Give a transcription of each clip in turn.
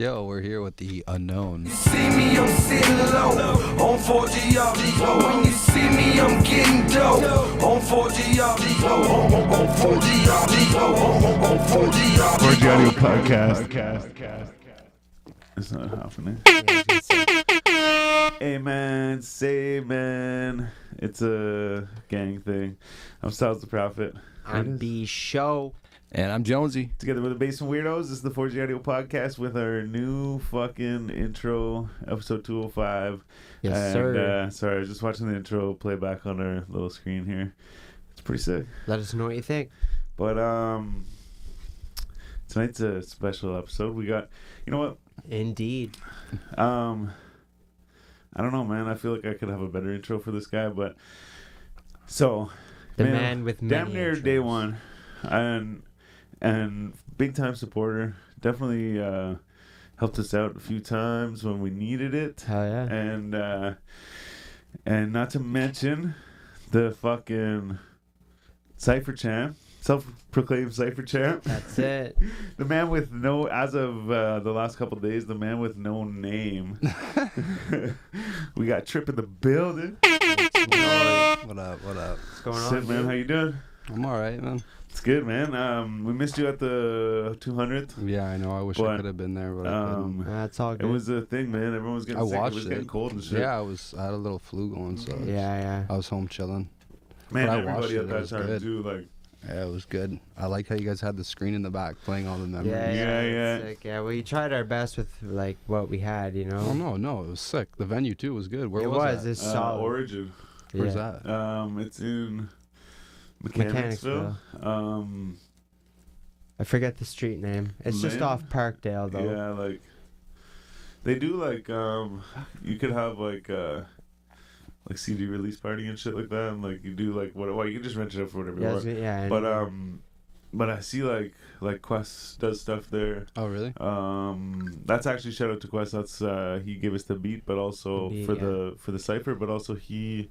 Yo, we're here with the unknown. See me, I'm sitting low on 4G off. When you see me, I'm getting dope on 4G off. On 4G off. On 4G off. Or the audio podcast. It's not happening. Amen. Say amen. It's a gang thing. I'm Styles the Prophet. I'm B Show. And I'm Jonesy. Together with the Basement Weirdos, this is the 4G Audio Podcast with our new fucking intro, episode 205. Yes, and, sir. Uh, sorry, I was just watching the intro play back on our little screen here. It's pretty sick. Let us know what you think. But um, tonight's a special episode. We got, you know what? Indeed. Um, I don't know, man. I feel like I could have a better intro for this guy, but so The man with damn near day one, and and big time supporter. Definitely uh, helped us out a few times when we needed it, Hell yeah. and uh, and not to mention the fucking cipher champ, self-proclaimed cipher champ. That's it. The man with no, as of uh, the last couple of days, the man with no name. we got Trip in the building. What up? What up? What's going Shit, on? man, how you doing? I'm all right, man. It's good, man. Um, we missed you at the 200th. Yeah, I know. I wish I could have been there, but I Um, That's all it was a thing, man. Everyone was getting I sick. It watched was it. getting cold and shit. Yeah, I was. I had a little flu going, so yeah, yeah. I was home chilling. man, but I everybody watched at it. It that was time good. too. Like, Yeah, it was good. I like how you guys had the screen in the back playing all the memories. Yeah, Yeah, yeah, yeah. Sick. Yeah, we tried our best with like what we had, you know. Oh no, no, it was sick. The venue too was good. Where it was, was. that? It's uh, solid. Origin. Where's yeah. that? Um, it's in Mechanicsville. Um, I forget the street name. It's just Lynn? off Parkdale though. Yeah, like they do like um you could have like uh like CD release party and shit like that and like you do like what well you can just rent it out for whatever Yeah, you want. gonna- yeah, But um but I see like like Quest does stuff there. Oh really? Um that's actually shout out to Quest. That's uh he gave us the beat but also The beat, for yeah. the for the cipher but also he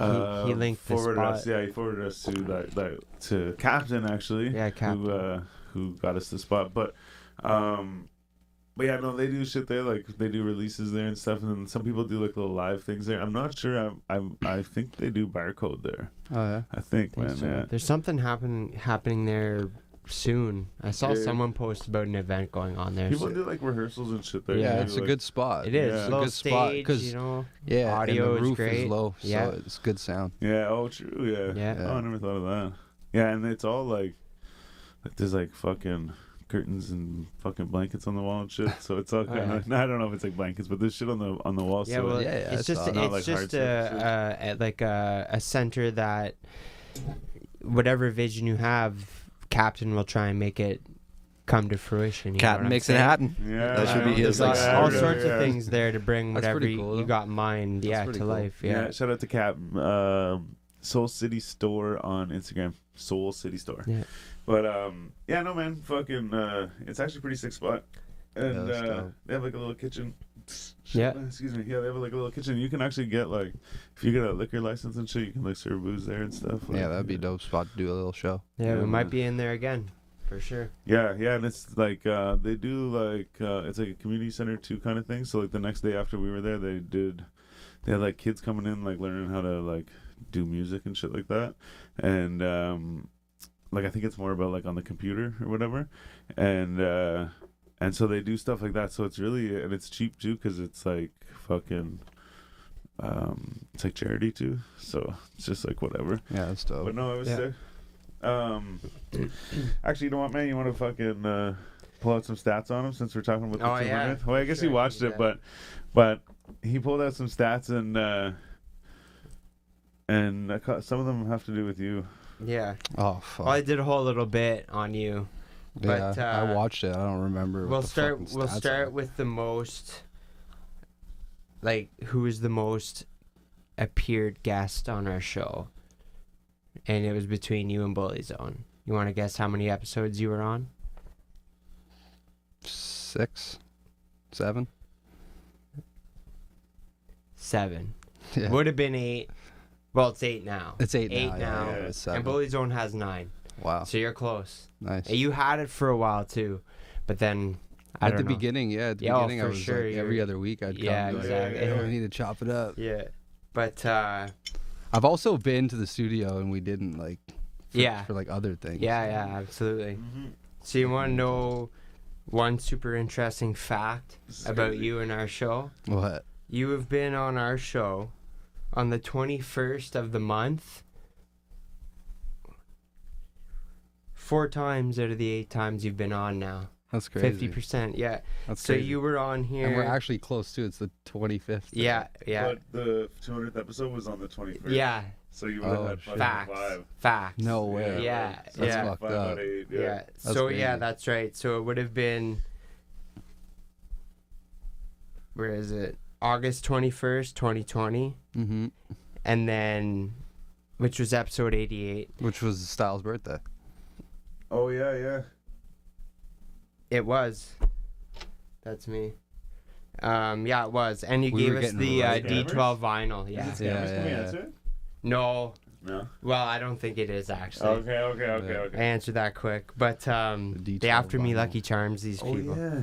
He- he uh, linked forwarded us. Yeah, he forwarded us to that, that to Captain actually yeah, Captain. who uh, who got us the spot. But um, but yeah, no, they do shit there. Like they do releases there and stuff, and then some people do like little live things there. I'm not sure. I'm, I'm I think they do barcode there. Oh yeah. I think, Think man. so. Yeah. There's something happen happening there soon. I saw Yeah. someone post about an event going on there. People so- do like rehearsals and shit there. Yeah, too, it's a good spot. It is. Yeah. It's a Low good spot because you know. yeah, audio and the roof great. low, so Yeah. it's good sound. Yeah. Oh, true. Yeah. Yeah. Oh, I never thought of that. Yeah, and it's all like, like there's like fucking curtains and fucking blankets on the wall and shit. So it's all Oh, kind yeah. of. I don't know if it's like blankets, but there's shit on the on the wall. Yeah, so well, Yeah, yeah, it's it's just not- it's like just hard a, a, uh, a like a, a center that whatever vision you have, Captain will try and make it come to fruition. You know what I'm happen. yeah, That should be know. his, like, all, all Yeah, sorts yeah. of things there to bring That's whatever you, cool, you got in mind, That's yeah, to cool. life. Yeah. Yeah. shout out to Cap. Um, Soul City Store on Instagram. Soul City Store. Yeah. But um, yeah, no man, fucking, uh, it's actually a pretty sick spot. And uh, they have like a little kitchen. Shit, Yeah. Excuse me. Yeah, they have like a little kitchen. You can actually get like, if you get a liquor license and shit, you can like serve booze there and stuff. Yeah, that'd be a dope spot to do a little show. Yeah, Yeah, we man. might be in there again, for sure. Yeah, yeah, and it's like uh, they do like uh, it's like a community center too kind of thing. So like the next day after we were there, they did they had like kids coming in like learning how to like do music and shit like that, and um, like I think it's more about like on the computer or whatever, and uh, and so they do stuff like that. So it's really and it's cheap too because it's like fucking. Um, it's like charity too, so it's just like whatever. Yeah, that's dope. But no, it was Yeah. sick. Um, actually, you know what, man? You want to fucking uh, pull out some stats on him since we're talking about the Oh, two yeah. minute? Well, I guess Sure, he watched do it, but but he pulled out some stats and uh, and I ca- some of them have to do with you. Yeah. oh fuck. Well, I did a whole little bit on you. Yeah, but, I uh, watched it. I don't remember. We'll start. We'll start are. with the most. Like, who is the most appeared guest on our show? And it was between you and Bully Zone. You want to guess how many episodes you were on? six, seven. Seven. Yeah. Would have been eight. Well, it's eight now. It's eight, Eight now. now. Yeah, yeah. And Bully Zone has nine. Wow, So you're close. nice. You had it for a while too, but then I at don't the know. beginning, yeah, at the Yeah, oh, I for was sure, like every other week I'd come. Yeah, and be like, exactly. "Hey, yo, we need to chop it up. Yeah, but uh, I've also been to the studio and we didn't like. For, Yeah. For like other things. yeah, yeah, absolutely. Mm-hmm. So you want to know one super interesting fact about crazy. you and our show? What? You have been on our show on the 21st of the month. Four times out of the eight times you've been on now. That's crazy. Fifty percent, yeah. That's So crazy. you were on here. And we're actually close too. It's the 25th. yeah, yeah, But the 200th episode was on the 21st. yeah. So you would have Oh, had shit. fucking Facts, five. facts. No way. Yeah, So yeah. that's fucked five up. eight, Yeah. yeah. So yeah, that's right. So it would have been. Where is it? August twenty first, twenty twenty, Mm-hmm. and then, which was episode eighty eight. Which was Styles' birthday. Oh yeah, yeah. It was. That's me. Um, yeah, it was, and you We gave were us getting the uh, right. D twelve vinyl. Yeah. Is it Yeah, scammers? Can we yeah, yeah. answer it? No, No. well, I don't think it is actually. Okay, okay, okay, Yeah. I okay. answered that quick, but um, The they D12 after me vinyl. Lucky Charms. These Oh people. yeah.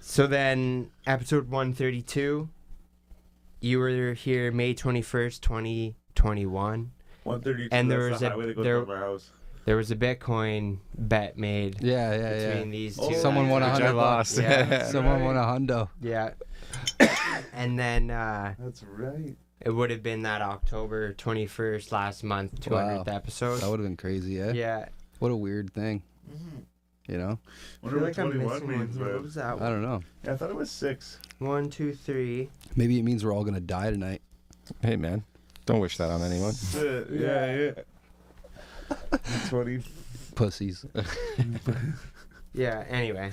So then, episode 132, you were here May 21st, 2021. 132. And there was the a- highway that there- above our house. There was a Bitcoin bet made Yeah, yeah, between yeah. these Oh, two. Someone won a Which I hundred lost. Yeah. Someone Right. won a hundo. Yeah. and then uh, That's right. it would have been that October 21st last month, 200th Wow. episode. That would have been crazy, yeah. yeah. What a weird thing. You know? I Wonder feel what like I'm 21 missing means, here. What was that? I don't know. Yeah, I thought it was six. One, two, three. Maybe it means we're all gonna die tonight. Hey man, don't wish that on anyone. Uh, yeah, yeah. 20. Pussies. Yeah, anyway.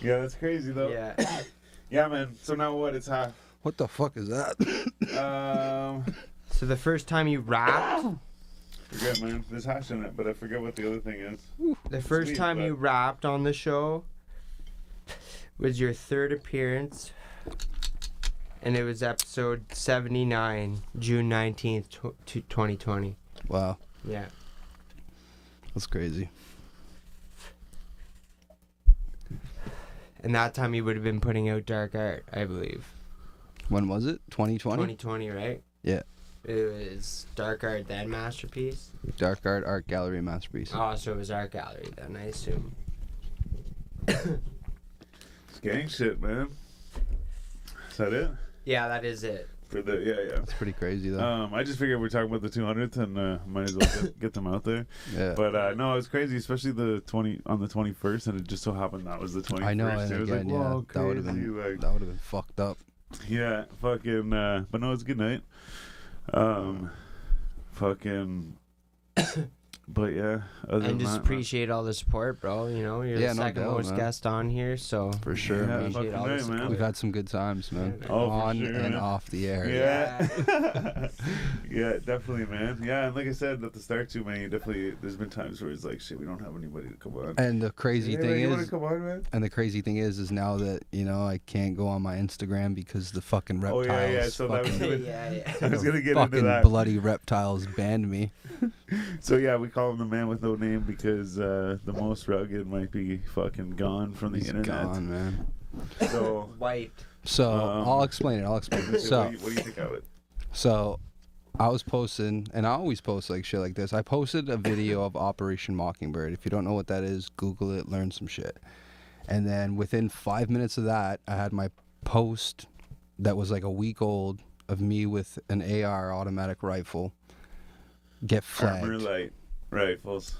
Yeah, that's crazy though. Yeah. Yeah, man. So now what? It's half. What the fuck is that? Um, So the first time you rapped, forget, man. There's hash in it, but I forget what the other thing is. the first Sweet, time but- you rapped on the show was your third appearance. And it was episode 79, June 19th, tw- to 2020. wow, Yeah. That's crazy. And that time you would have been putting out Dark Art, I believe. When was it? 2020? 2020, right? Yeah. It was Dark Art, then Masterpiece. Dark Art Art Gallery Masterpiece. Oh, so it was Art Gallery then, I assume. It's gang shit, man. Is that it? Yeah, that is it. For the yeah, yeah. That's pretty crazy though. Um, I just figured we're talking about the 200th and uh, might as well get, get them out there. yeah. But uh, no, it's crazy, especially the 20 on the 21st, and it just so happened that was the 21st. I know, It and was again, like, yeah, that would have been like, that would have been fucked up. yeah, fucking. Uh, but no, it's a good night. Um, fucking. but yeah, other And than just that, appreciate all the support, bro. You know, you're Yeah, the no second doubt, most man. guest on here, so For sure, Yeah, appreciate all the right, man. We've had some good times, man. Yeah, Oh, On sure, and man. off the air. Yeah. yeah, definitely, man. Yeah, and like I said at the start too, man, you definitely there's been times where it's like shit, we don't have anybody to come on. And the crazy Hey, thing is, come on, man? and the crazy thing is, is now that you know I can't go on my Instagram because the fucking Oh, reptiles, yeah, yeah, so that was fucking, gonna- yeah, yeah. I was gonna get into that. bloody reptiles banned me. So yeah, we call him the man with no name because uh, the most rugged might be fucking gone from the He's internet. gone, man. So, Wiped. So Um, I'll explain it. I'll explain it. what, So do you, what do you think of it? So I was posting, and I always post like shit like this. I posted a video of Operation Mockingbird. If you don't know what that is, Google it, learn some shit. And then within five minutes of that, I had my post that was like a week old of me with an AR automatic rifle get flagged. Armor light rifles.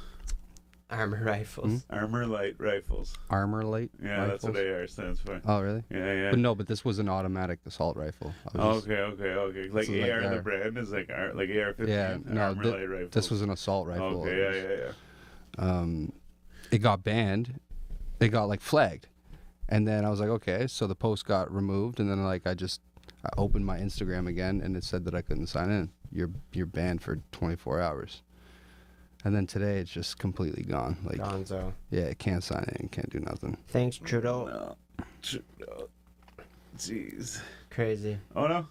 Armor rifles. ArmaLite rifles. ArmaLite. Yeah, that's what rifles? AR stands for. Oh, really? Yeah, yeah. But no, but this was an automatic assault rifle. I was just- Okay, okay, okay. Like This is like AR, the our- brand is like R, like AR-15. Yeah, no, armor thi- light rifles. this was an assault rifle. Okay, yeah, yeah, yeah. um, it got banned. It got like flagged, and then I was like, okay. So the post got removed, and then like I just I opened my Instagram again, and it said that I couldn't sign in. You're you're banned for 24 hours. And then today it's just completely gone. Like Gonzo. yeah, it can't sign in, can't do nothing. Thanks, oh, Trudeau. No. Tr- no. Oh, jeez. Crazy. Oh no.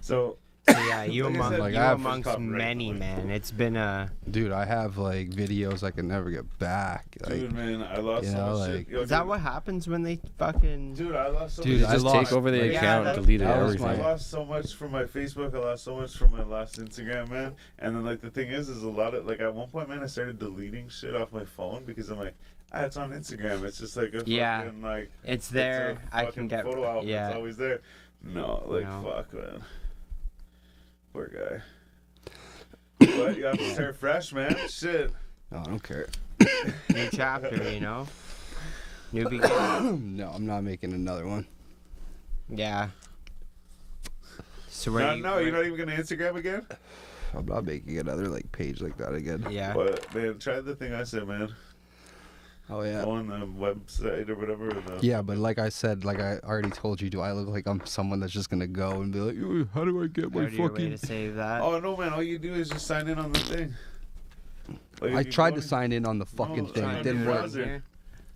So Yeah, you Like among said, like, you I amongst many, like- man. It's been a. Dude, I have like videos I can never get back. Like, Dude, man, I lost you know, much like- shit. Yo, Is that what happens when they fucking? Dude, I lost so Dude, much. I just lost- take over the like, account, yeah, and delete it, everything. I lost so much from my Facebook. I lost so much from my last Instagram, man. And then like the thing is, is a lot of like at one point, man, I started deleting shit off my phone because I'm like, ah, it's on Instagram. It's just like a Yeah. fucking like It's it's there. I fucking can get. photo album. It's Yeah. always there. No, like No. fuck, man. Poor guy. but you have to start fresh, man. Shit. no, I don't care. New chapter, you know. New beginning. no, I'm not making another one. Yeah. So where No, you, no, where- you're not even gonna Instagram again. I'm not making another like page like that again. Yeah. But man, try the thing I said, man. Oh yeah. On the website or whatever. or The, Yeah, but like I said, like I already told you, do I look like I'm someone that's just gonna go and be like, how do I get my Go to your way fucking? to save that. Oh no, man! All you do is just sign in on the thing. Like, I tried to in- sign in on the fucking No, thing. try It didn't work. browser.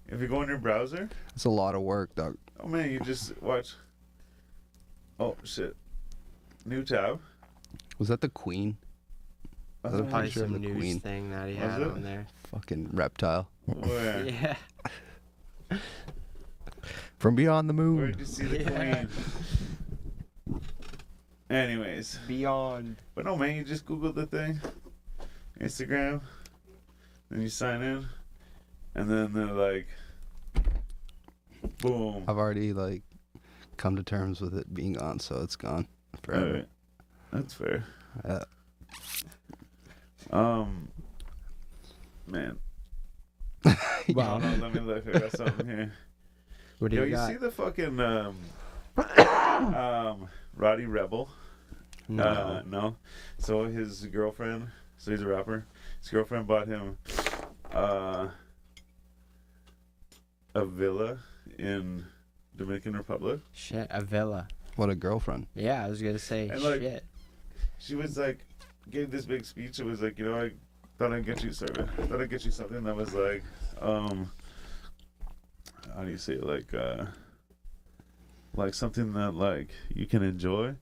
If you go in your browser, It's a lot of work, dog. oh man, you just watch. Oh shit! New tab. Was that the Queen? That's a Probably picture of some the news queen. thing that he Was had it? on there. Fucking reptile. Where? Yeah. From beyond the Where moon. did you see the Yeah. queen? Anyways, Beyond. but no, man, you just Google the thing, Instagram, then you sign in, and then they're like, boom. I've already like come to terms with it being gone, so it's gone forever. Alright, that's fair. Uh, Um, man. Wow. Hold on, let me look. I got something here. What do Yo, you you got? see the fucking um, um, Roddy Rebel? no. Uh, no. So his girlfriend, so he's a rapper. His girlfriend bought him uh, a villa in Dominican Republic. Shit, a villa. what a girlfriend. Yeah, I was gonna say And, like, shit. She was like, gave this big speech. It was like, you know, I thought I'd get you, I thought I'd get you something that was like, um, how do you say it? Like, uh, like something that like you can enjoy,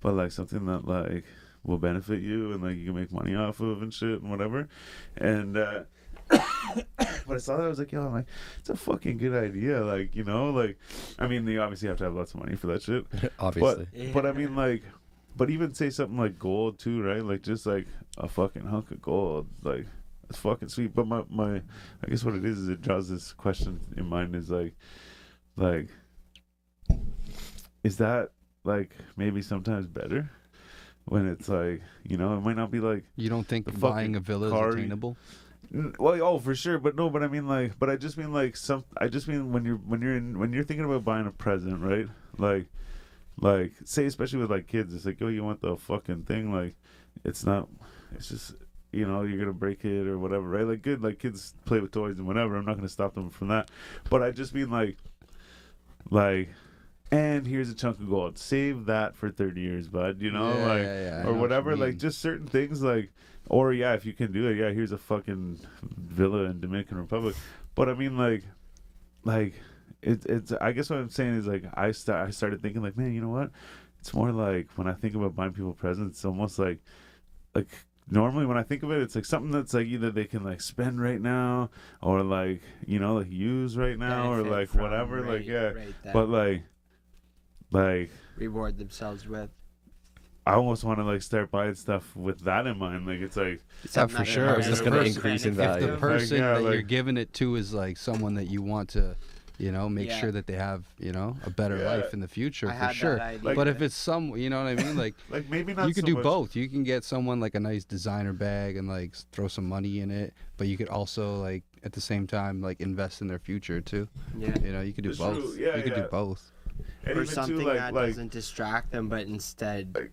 but like something that like will benefit you and like you can make money off of and shit and whatever. And uh but I saw that I was like, yo, I'm like, it's a fucking good idea. Like, you know, like I mean you obviously have to have lots of money for that shit. Obviously. But but I mean like but even say something like gold too, right? Like just like a fucking hunk of gold, like it's fucking sweet. But my my I guess what it is is it draws this question in mind is like like is that like maybe sometimes better when it's like you know it might not be like You don't think buying a villa car is attainable? Well, oh, for sure, but no, but I mean like, but I just mean like some. I just mean when you're when you're in when you're thinking about buying a present, right? Like, like say especially with like kids, it's like, oh, you want the fucking thing? Like, it's not. It's just you know you're gonna break it or whatever, right? Like good, like kids play with toys and whatever. I'm not gonna stop them from that, but I just mean like, like. And here's a chunk of gold. Save that for 30 years, bud. You know, Yeah, like yeah, yeah, I know or what whatever. Like just certain things, like or yeah, if you can do it, yeah. Here's a fucking villa in Dominican Republic. But I mean, like, like it, it's. I guess what I'm saying is like I start. I started thinking like, man, you know what? It's more like when I think about buying people presents, it's almost like, like normally when I think of it, it's like something that's like either they can like spend right now or like you know like use right now or like whatever. right- like yeah, right but like, like reward themselves with. I almost want to like start buying stuff with that in mind. Like it's like Something for sure. they're It's just gonna gonna increase in benefit value. The Like, person yeah, that you're giving it to is like someone that you want to, you know, make Yeah. sure that they have, you know, a better Yeah. life in the future I for sure. Like- but if it's some, you know what I mean, like like maybe not. you could so do much- both. You can get someone like a nice designer bag and like throw some money in it, but you could also like at the same time like invest in their future too. yeah. You know, you could do It's both. true. Yeah, you could yeah. do both. And or something too, like, that like, doesn't distract them, but instead Like-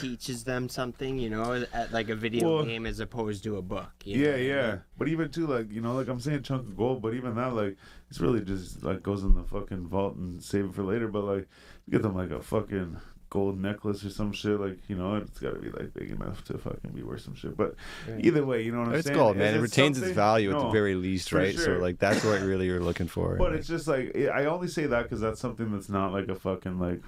teaches them something. You know, at like a video Well- game as opposed to a book. you Yeah, know? yeah. But even too, like you know, like I'm saying, chunk of gold. But even that, like, it's really just like goes in the fucking vault and save it for later. But like, you get them like a fucking gold necklace or some shit. Like you know, it's got to be like big enough to fucking be worth some shit. But Right. either way, you know what I'm It's saying? It's gold, man. It it retains its something- value at the very least, for right? So like that's what really you're looking for. But like- it's just like I only say that because that's something that's not like a fucking like,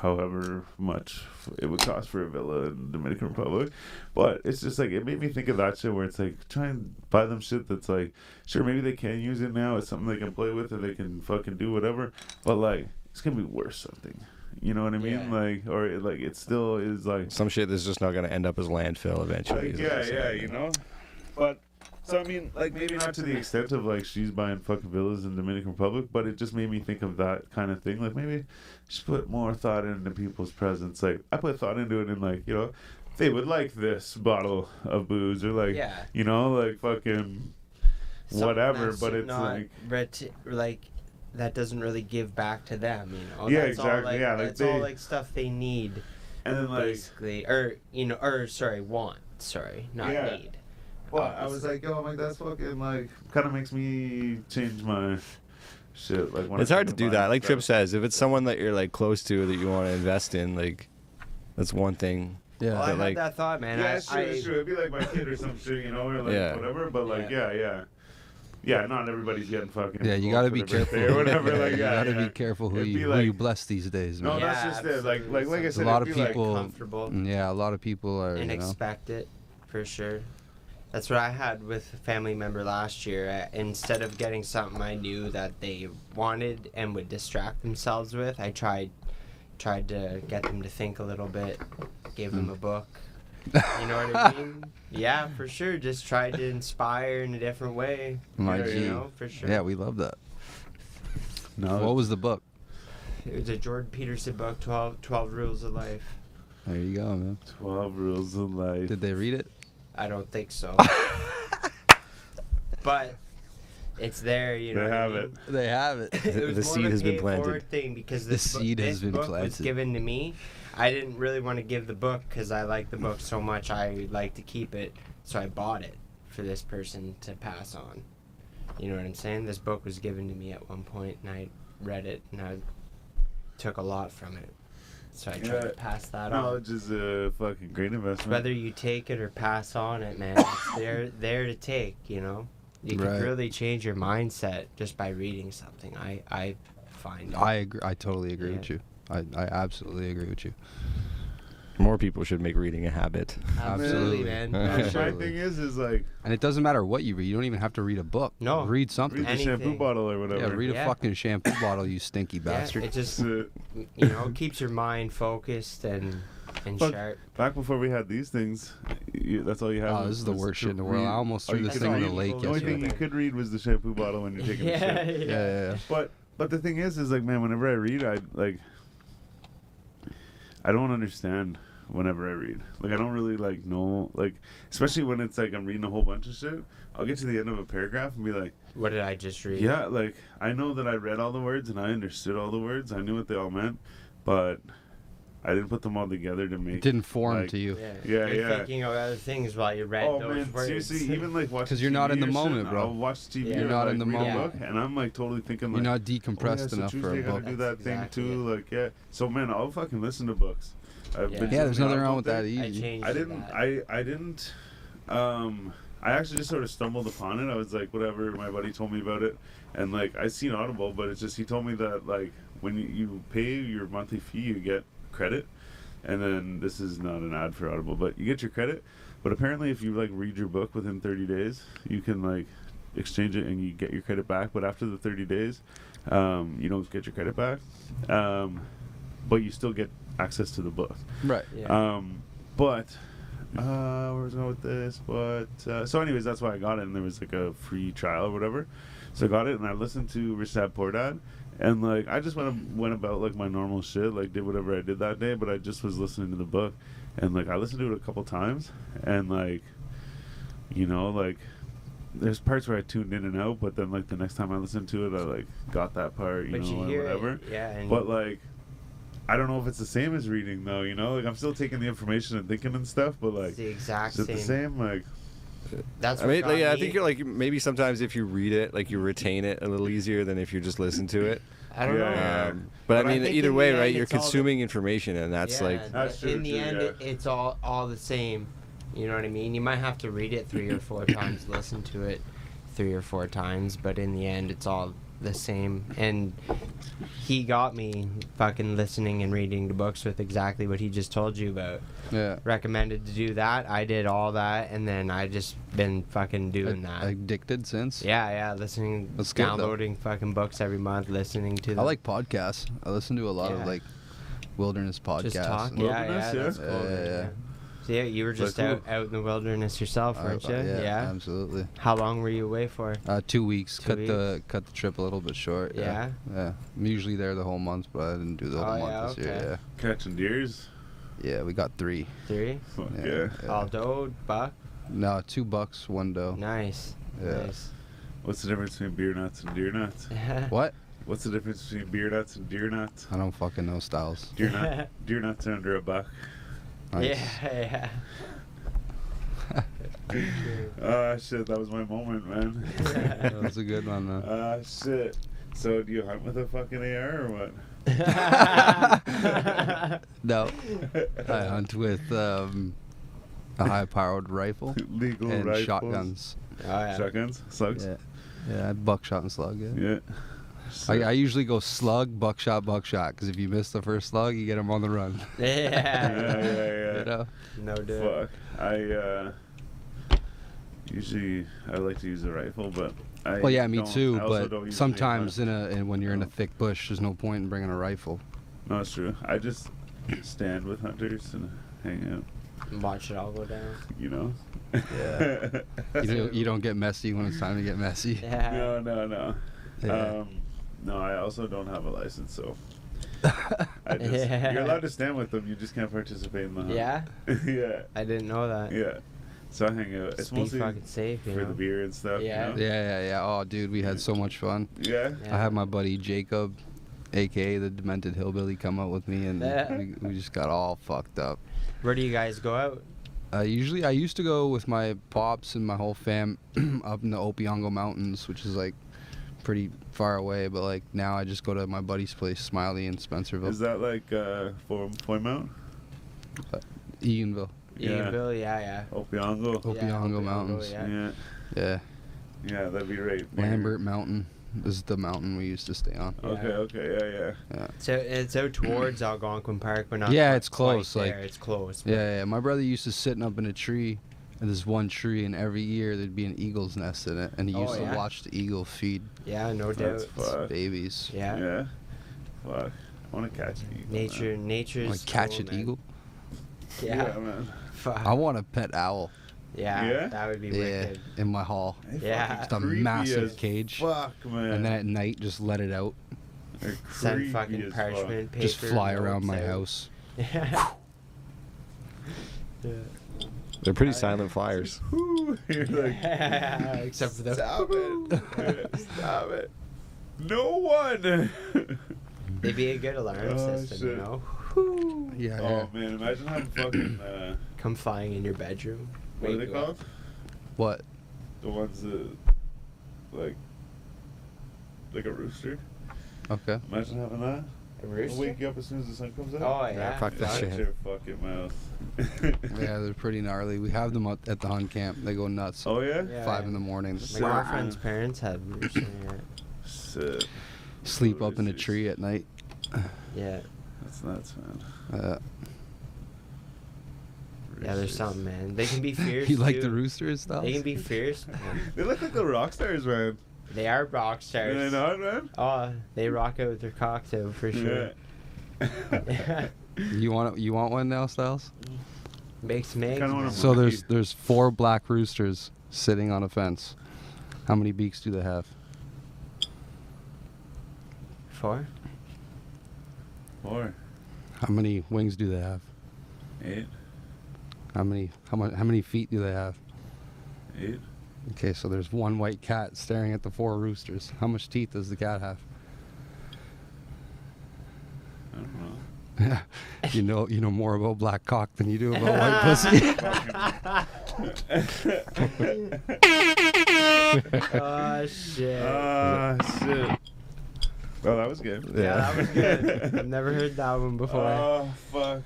however much it would cost for a villa in the Dominican Republic. But it's just like it made me think of that shit where it's like try and buy them shit that's like sure maybe they can use it now. It's something they can play with or they can fucking do whatever. But like it's gonna be worth something. You know what I mean? Yeah. Like or it, like it still is like some shit that's just not gonna end up as landfill eventually. like, yeah, yeah, you know. But so I mean, like maybe not to the extent of like she's buying fucking villas in Dominican Republic, but it just made me think of that kind of thing. Like maybe just put more thought into people's presence. Like I put thought into it, and like you know, they would like this bottle of booze, or like Yeah. you know, like fucking Something whatever. But it's not like ret- like that doesn't really give back to them, you know. Yeah, that's All exactly, like, yeah, like that's all like stuff they need, and then like basically, or you know, or sorry, want. Sorry, not Yeah. need. Well, I was like, yo, I'm like, that's fucking like, kind of makes me change my shit. Like, when It's I hard to do that. Like Trip says, if it's someone that you're like close to that you want to invest in, like that's one thing. Yeah. Well, I But, had like- that thought, man. yeah, I, it's true, I, it's true. It'd be like my kid or some shit, you know, or like Yeah. whatever. But like, yeah, yeah, yeah. Yeah, not everybody's getting fucking. Yeah, you got gotta be careful. or whatever. Yeah, like, you yeah, gotta yeah. be careful who you be who like- you bless these days, Man. No, that's Yeah, just it. Like, like, like I There's a lot of be like- people- comfortable Yeah, a lot of people are. and You know, expect it for sure. That's what I had with a family member last year. Uh, instead of getting something I knew that they wanted and would distract themselves with, I tried tried to get them to think a little bit. Gave them a book. You know what I mean? Yeah, for sure. Just tried to inspire in a different way. My Yeah, G. You know, for sure. Yeah, we love that. No, What was the book? It was a Jordan Peterson book, 12, 12 Rules of Life. There you go, man. Twelve Rules of Life. Did they read it? I don't think so. but it's there, you know. They what I have mean? it. They have it. it The- the seed has been planted. forward Thing because The this book, seed has this been book was given to me. I didn't really want to give the book because I like the book so much. I like to keep it, so I bought it for this person to pass on. You know what I'm saying? This book was given to me at one point, and I read it, and I took a lot from it. So I tried Yeah, to pass that on. Knowledge is a fucking great investment. Whether you take it or pass on it, man, it's there there to take. You know, you can Right. really change your mindset just by reading something. I I find. I agree. I totally agree Yeah. with you. I, I absolutely agree with you. More people should make reading a habit. Absolutely. man. My my Absolutely. thing is, is like And it doesn't matter what you read. You don't even have to read a book. No. Read something. read the shampoo bottle or whatever. yeah, read a Yeah. fucking shampoo bottle, you stinky Yeah, bastard. it just you know keeps your mind focused and and Fuck. sharp. Back before we had these things, you, that's all you had. Oh, this is the was worst to shit in the world. I read. almost threw you this thing in the read- lake The only thing yesterday. you could read was the shampoo bottle when you're taking a Yeah, shit. Yeah, yeah, yeah. But but the thing is, is like man, whenever I read, I like I don't understand whenever I read. Like I don't really like know like especially when it's like I'm reading a whole bunch of shit. I'll get to the end of a paragraph and be like, What did I just read? yeah, like I know that I read all the words and I understood all the words. I knew what they all meant, but I didn't put them all together to make. It didn't form like, to you. Yeah, Yeah, You're yeah. thinking of other things while you read Oh those man, words. seriously, even like watching 'Cause you're not in the or shit, moment, bro. I'll watch TV. Yeah. You're not like, in the moment. book, and I'm like totally thinking You're like, not oh, yeah, decompressed so enough for Tuesday a gotta book. do That's that thing too. it. Like yeah, so man, I'll fucking listen to books. I've Yeah. been Yeah, there's nothing wrong with that thing. I changed I didn't. that. I I didn't. Um, I actually just sort of stumbled upon it. I was like, whatever. My buddy told me about it, and like I seen Audible, but it's just he told me that like when you, you pay your monthly fee, you get credit, and then this is not an ad for Audible, but you get your credit. But apparently, if you like read your book within 30 days, you can like exchange it and you get your credit back. But after the 30 days, um, you don't get your credit back, um, but you still get access to the book. Right. Yeah. Um, but uh, where was I going with this? But uh, so, anyways, that's why I got it, and there was like a free trial or whatever. So I got it, and I listened to Rich Dad Poor Dad, and like I just went went about like my normal shit, like did whatever I did that day. But I just was listening to the book, and like I listened to it a couple times, and like, you know, like. There's parts where I tuned in and out, but then like the next time I listened to it, I like got that part, you but know, you whatever. it, yeah. But like, I don't know if it's the same as reading though. You know, like I'm still taking the information and thinking and stuff. But like, it's the exact is it same. the same? Like, That's I mean, got like, yeah, I think you're like maybe sometimes if you read it, like you retain it a little easier than if you just listen to it. I don't Yeah, know. Um, but, But I I mean, think either way, end, right? You're it's all the- consuming information, and that's Yeah, like That's true, in the too, end, yeah. it's all all the same. You know what I mean? You might have to read it three or four times, listen to it three or four times, but in the end, it's all the same. And he got me fucking listening and reading the books with exactly what he just told you about. Yeah. Recommended to do that. I did all that, and then I just been fucking doing that. Addicted since. yeah, yeah, listening, That's good, downloading fucking books every month, listening to them. I like podcasts. I listen to a lot Yeah. of like wilderness podcasts. just talk. and- Yeah, yeah, yeah? that's cool. Yeah, man, yeah, yeah. You were just out, cool? out in the wilderness yourself, I- weren't you? uh, yeah, yeah. absolutely. How long were you away for? Uh, two weeks. Two cut the cut the trip a little bit short. Yeah. Yeah. I'm usually there the whole month, but I didn't do the whole Oh, month yeah, this okay. year. Catching deers. Yeah. Yeah, we got three. Three? Fuck Yeah. yeah. yeah. All doe, buck. No, two bucks, one doe. Nice. Yeah. Nice. What's the difference between beer nuts and deer nuts? What? What's the difference between beer nuts and deer nuts? I don't fucking know styles. Deer nut. deer nuts are under a buck. Nice. Yeah, Ah shit, that was my moment, man. that was a good one though. Ah shit. So do you hunt with a fucking AR or what? No, I hunt with um, a high-powered rifle Legal and rifles. shotguns. oh, yeah. Shotguns? Slugs? Yeah, yeah, buckshot and slug. Yeah. Yeah. I, I usually go slug, buckshot, buckshot, because if you miss the first slug, you get them on the run. yeah, Yeah. yeah, yeah. You know? No dude. Fuck. I uh usually I like to use a rifle, but I Well, yeah, me too. But sometimes in a in, when you're in a Oh. thick bush, there's no point in bringing a rifle. No, it's true. I just stand with hunters and hang out. Watch it all go down. You know. Yeah. You don't, you don't get messy when it's time to get messy. Yeah. no, no, no. Yeah. Um, no, I also don't have a license, so I just Yeah. you're allowed to stand with them. You just can't participate in the hunt. Yeah? yeah, I didn't know that. yeah. So I hang out. It's Just be mostly fucking safe, you for know. the beer and stuff. Yeah. You know? Yeah, yeah, yeah. Oh, dude, we had so much fun. Yeah. Yeah. I had my buddy Jacob, aka the Demented Hillbilly, come out with me, and Yeah. we, we just got all fucked up. Where do you guys go out? Uh, usually, I used to go with my pops and my whole fam up in the Opeongo Mountains, which is like pretty far away. But like now, I just go to my buddy's place, Smiley in Spencerville, Is that like uh, for Foymount? Eganville. Yeah. Eganville? Yeah, yeah. Opeongo. Oh. Opeongo Mountains. Yeah. Yeah. Yeah, Yeah, that'd be right. near- Lambert Mountain is the mountain we used to stay on. Okay, Yeah. okay, yeah, yeah. yeah. So it's out towards Algonquin Park, but not. Yeah, it's close, quite like- there. it's close. Yeah, yeah. My brother used to sitting up in a tree, and this one tree, and every year there'd be an eagle's nest in it, and he Oh, used yeah? to watch the eagle feed Yeah, no That's doubt. Fuck. babies. Yeah. Yeah. Fuck. I want to catch an eagle. Nature, Man. nature's. Like catch cool, an man. eagle. Yeah. Yeah, man. Fuck. I want a pet owl. yeah, Yeah? That would be Yeah, wicked. in my hall. They Yeah. Just a massive cage. Fuck, man. And then at night, just let it out. They're Send fucking as fuck. paper. Just fly around my out. house. Yeah. Yeah. They're pretty silent flyers. Whew, You're like, Except for the. stop it. Stop it. No one. It'd be a good alarm Oh, system, shit. you know? Yeah, oh man, imagine having fucking uh, Come flying in your bedroom. what are they Wake you up. called? What? The ones that like like a rooster. Okay. Imagine having that. A It'll rooster? wake you up as soon as the sun comes out. Oh, Yeah, yeah. fuck that Shut shit. your fucking mouth. Yeah, they're pretty gnarly. We have them at at the hunt camp. They go nuts. Oh yeah. Yeah. Five in the morning. My Sick, girlfriend's parents have roosters. Sick. Sleep up in a tree at night. Yeah. That's nuts, man. Uh, Yeah, there's Roosters. something, man. They can be fierce. you like the roosters though? They can be fierce. They look like the rock stars, man. they are rock stars. they not, man? Oh, they rock out with their cocktail for sure. Yeah. You want you want one now, Styles? Makes me. So there's there's four black roosters sitting on a fence. How many beaks do they have? Four? Four, How many wings do they have? eight, How many how much how many feet do they have? eight. Okay, so there's one white cat staring at the four roosters. How much teeth does the cat have? I don't know. you know, you know more about black cock than you do about white pussy. oh shit. Ah, shit. Oh, that was good. yeah, that was good. I've never heard that one before. Oh, fuck.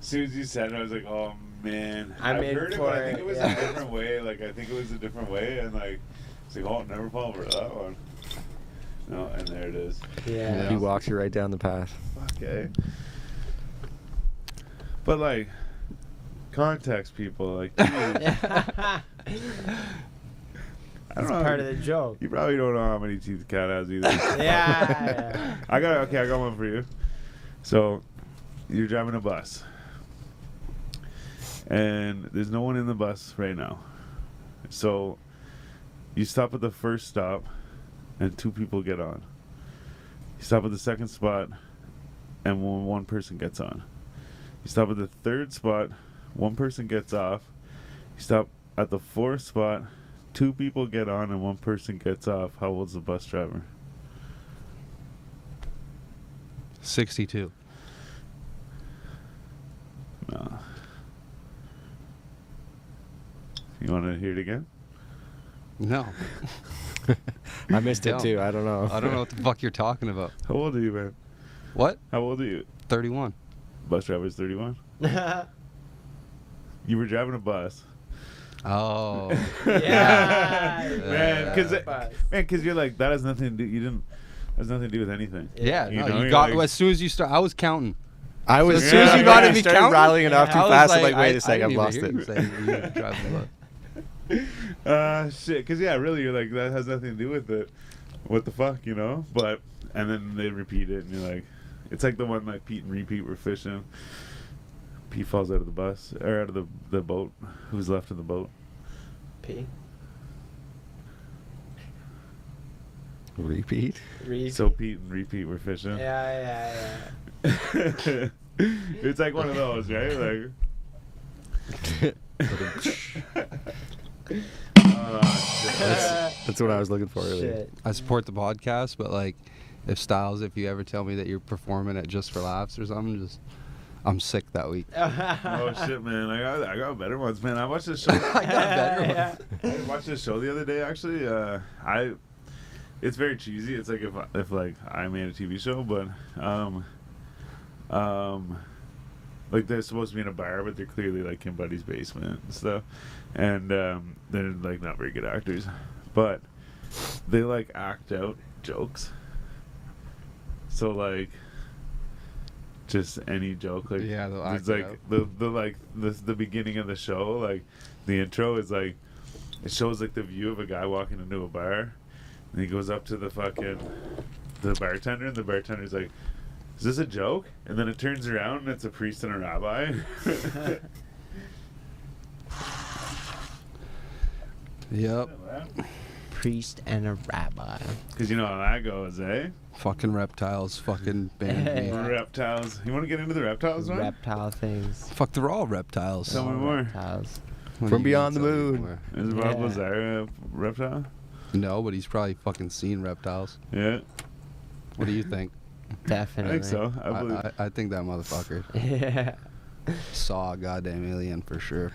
As soon as you said it, I was like, oh, man. I'm I've heard it, for but I think it, it was yeah. a different way. Like, I think it was a different way, and, like, it's like, oh, I'll never fall for that one. No, and there it is. yeah. He walks you right down the path. Okay. But, like, contacts people, like, I That's don't know. part of the joke. You probably don't know how many teeth a cat has either. Yeah. I got okay. I got one for you. So, you're driving a bus, and there's no one in the bus right now. So, you stop at the first stop, and two people get on. You stop at the second spot, and one one person gets on. You stop at the third spot, one person gets off. You stop at the fourth spot, two people get on, and one person gets off. How old's the bus driver? 62. No. You want to hear it again? No, I missed it too. I don't know. I don't know what the fuck you're talking about. How old are you, man? What? How old are you? 31. Bus driver's 31. You were driving a bus. Oh. Yeah. man, because man, because you're like that has nothing to do. You didn't. Has nothing to do with anything. Yeah, You no, know, you got like- as soon as you start. I was counting. I was As soon as you got to be started counting, rattling it off too I was fast. I'm like, wait I- a sec, I I've lost it. Hear you say you were driving the bus. Uh, shit. Because yeah, really, you're like that has nothing to do with it. What the fuck, you know? But and then they repeat it, and you're like, it's like the one like Pete and repeat were fishing. Pete falls out of the bus or out of the the boat. Who's left in the boat? Pete. Repeat. repeat. So Pete and repeat were fishing. Yeah, yeah, yeah, it's like one of those, right? Like. Oh, shit. That's, that's what I was looking for yeah. earlier. Shit. I support the podcast, but like, if Styles, if you ever tell me that you're performing at Just for Laughs or something, just I'm sick that week. oh shit, man! I got I got better ones, man. I watched this show. I got better Yeah. I watched this show the other day. Actually, uh, I it's very cheesy. It's like if if like I made a TV show, but um, um, like they're supposed to be in a bar, but they're clearly like in Buddy's basement and stuff, and um, they're like not very good actors, but they like act out jokes. So like. Just any joke, like Yeah, they'll it's act it like out. the the like the the beginning of the show, like the intro is like it shows like the view of a guy walking into a bar, and he goes up to the fucking the bartender, and the bartender's like, "Is this a joke?" And then it turns around, and it's a priest and a rabbi. Yep. Priest and a rabbi. Because you know how that goes, eh? Fucking reptiles. Fucking banned me. Reptiles. You want to get into the reptiles, man? Reptile things. Fuck, they're all reptiles. Tell me more. Reptiles. What From you beyond the tell me moon. more? Is Bob Yeah. Lazar a reptile? No, but he's probably fucking seen reptiles. Yeah, What do you think? I Definitely. think so. I I, believe. I, I think that motherfucker Yeah. saw a goddamn alien for sure.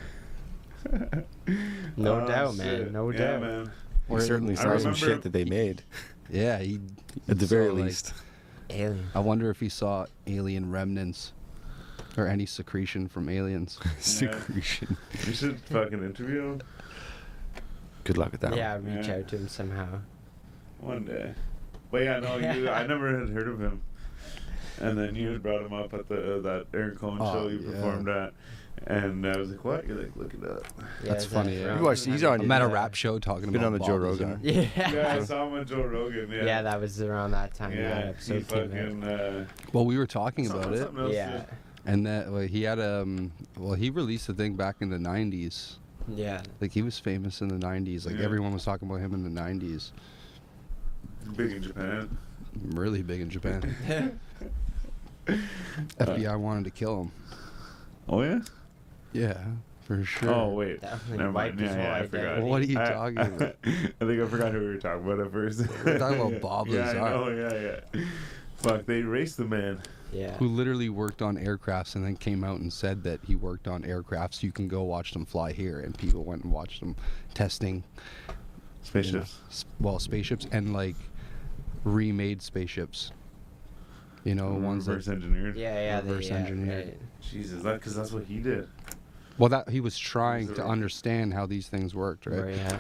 No Oh, doubt, man. No yeah, doubt. man. We certainly saw some shit that they made. Yeah, he. At the saw, very like- least. Alien. I wonder if he saw alien remnants or any secretion from aliens. Secretion. You should fucking interview him Good luck with that Yeah, one. reach Yeah. out to him somehow. one day. But yeah, no, you. I never had heard of him. And then you had brought him up at the uh, that Aaron Cohen Oh, show you yeah. performed at, and I was like, "What?" You're like, "Look it up." Yeah, That's funny, yeah. You watched- he's on- I'm at a Yeah. rap show talking Been about on the Bob Joe Rogan. Yeah. Yeah, I saw him with Joe Rogan. Yeah, Yeah, that was around that time. yeah. He episode came fucking. Uh, Well, we were talking about it, something else, Yeah. and that well, he had um. Well, he released a thing back in the '90s. Yeah. Like he was famous in the '90s. Like Yeah. everyone was talking about him in the '90s. Big in Japan. Really big in Japan. FBI wanted to kill him. Oh yeah. Yeah, for sure. Oh wait. Definitely Never wiped mind. his Yeah, yeah, I forgot. identity. What are you I- talking I, about? I think I forgot who we were talking about at first. We're talking about Bob yeah, Lazar. I know, yeah, yeah. Fuck, they erased the man. Yeah. who literally worked on aircrafts and then came out and said that he worked on aircrafts. You can go watch them fly here, and people went and watched them testing. you know, Spaceships. well, spaceships and like remade spaceships. You know, ones that. reverse engineered. Yeah, yeah. they- Reverse yeah, engineered. right. Jesus, that because that's what he did. Well, that he was trying it to right? understand how these things worked, right? Right, yeah.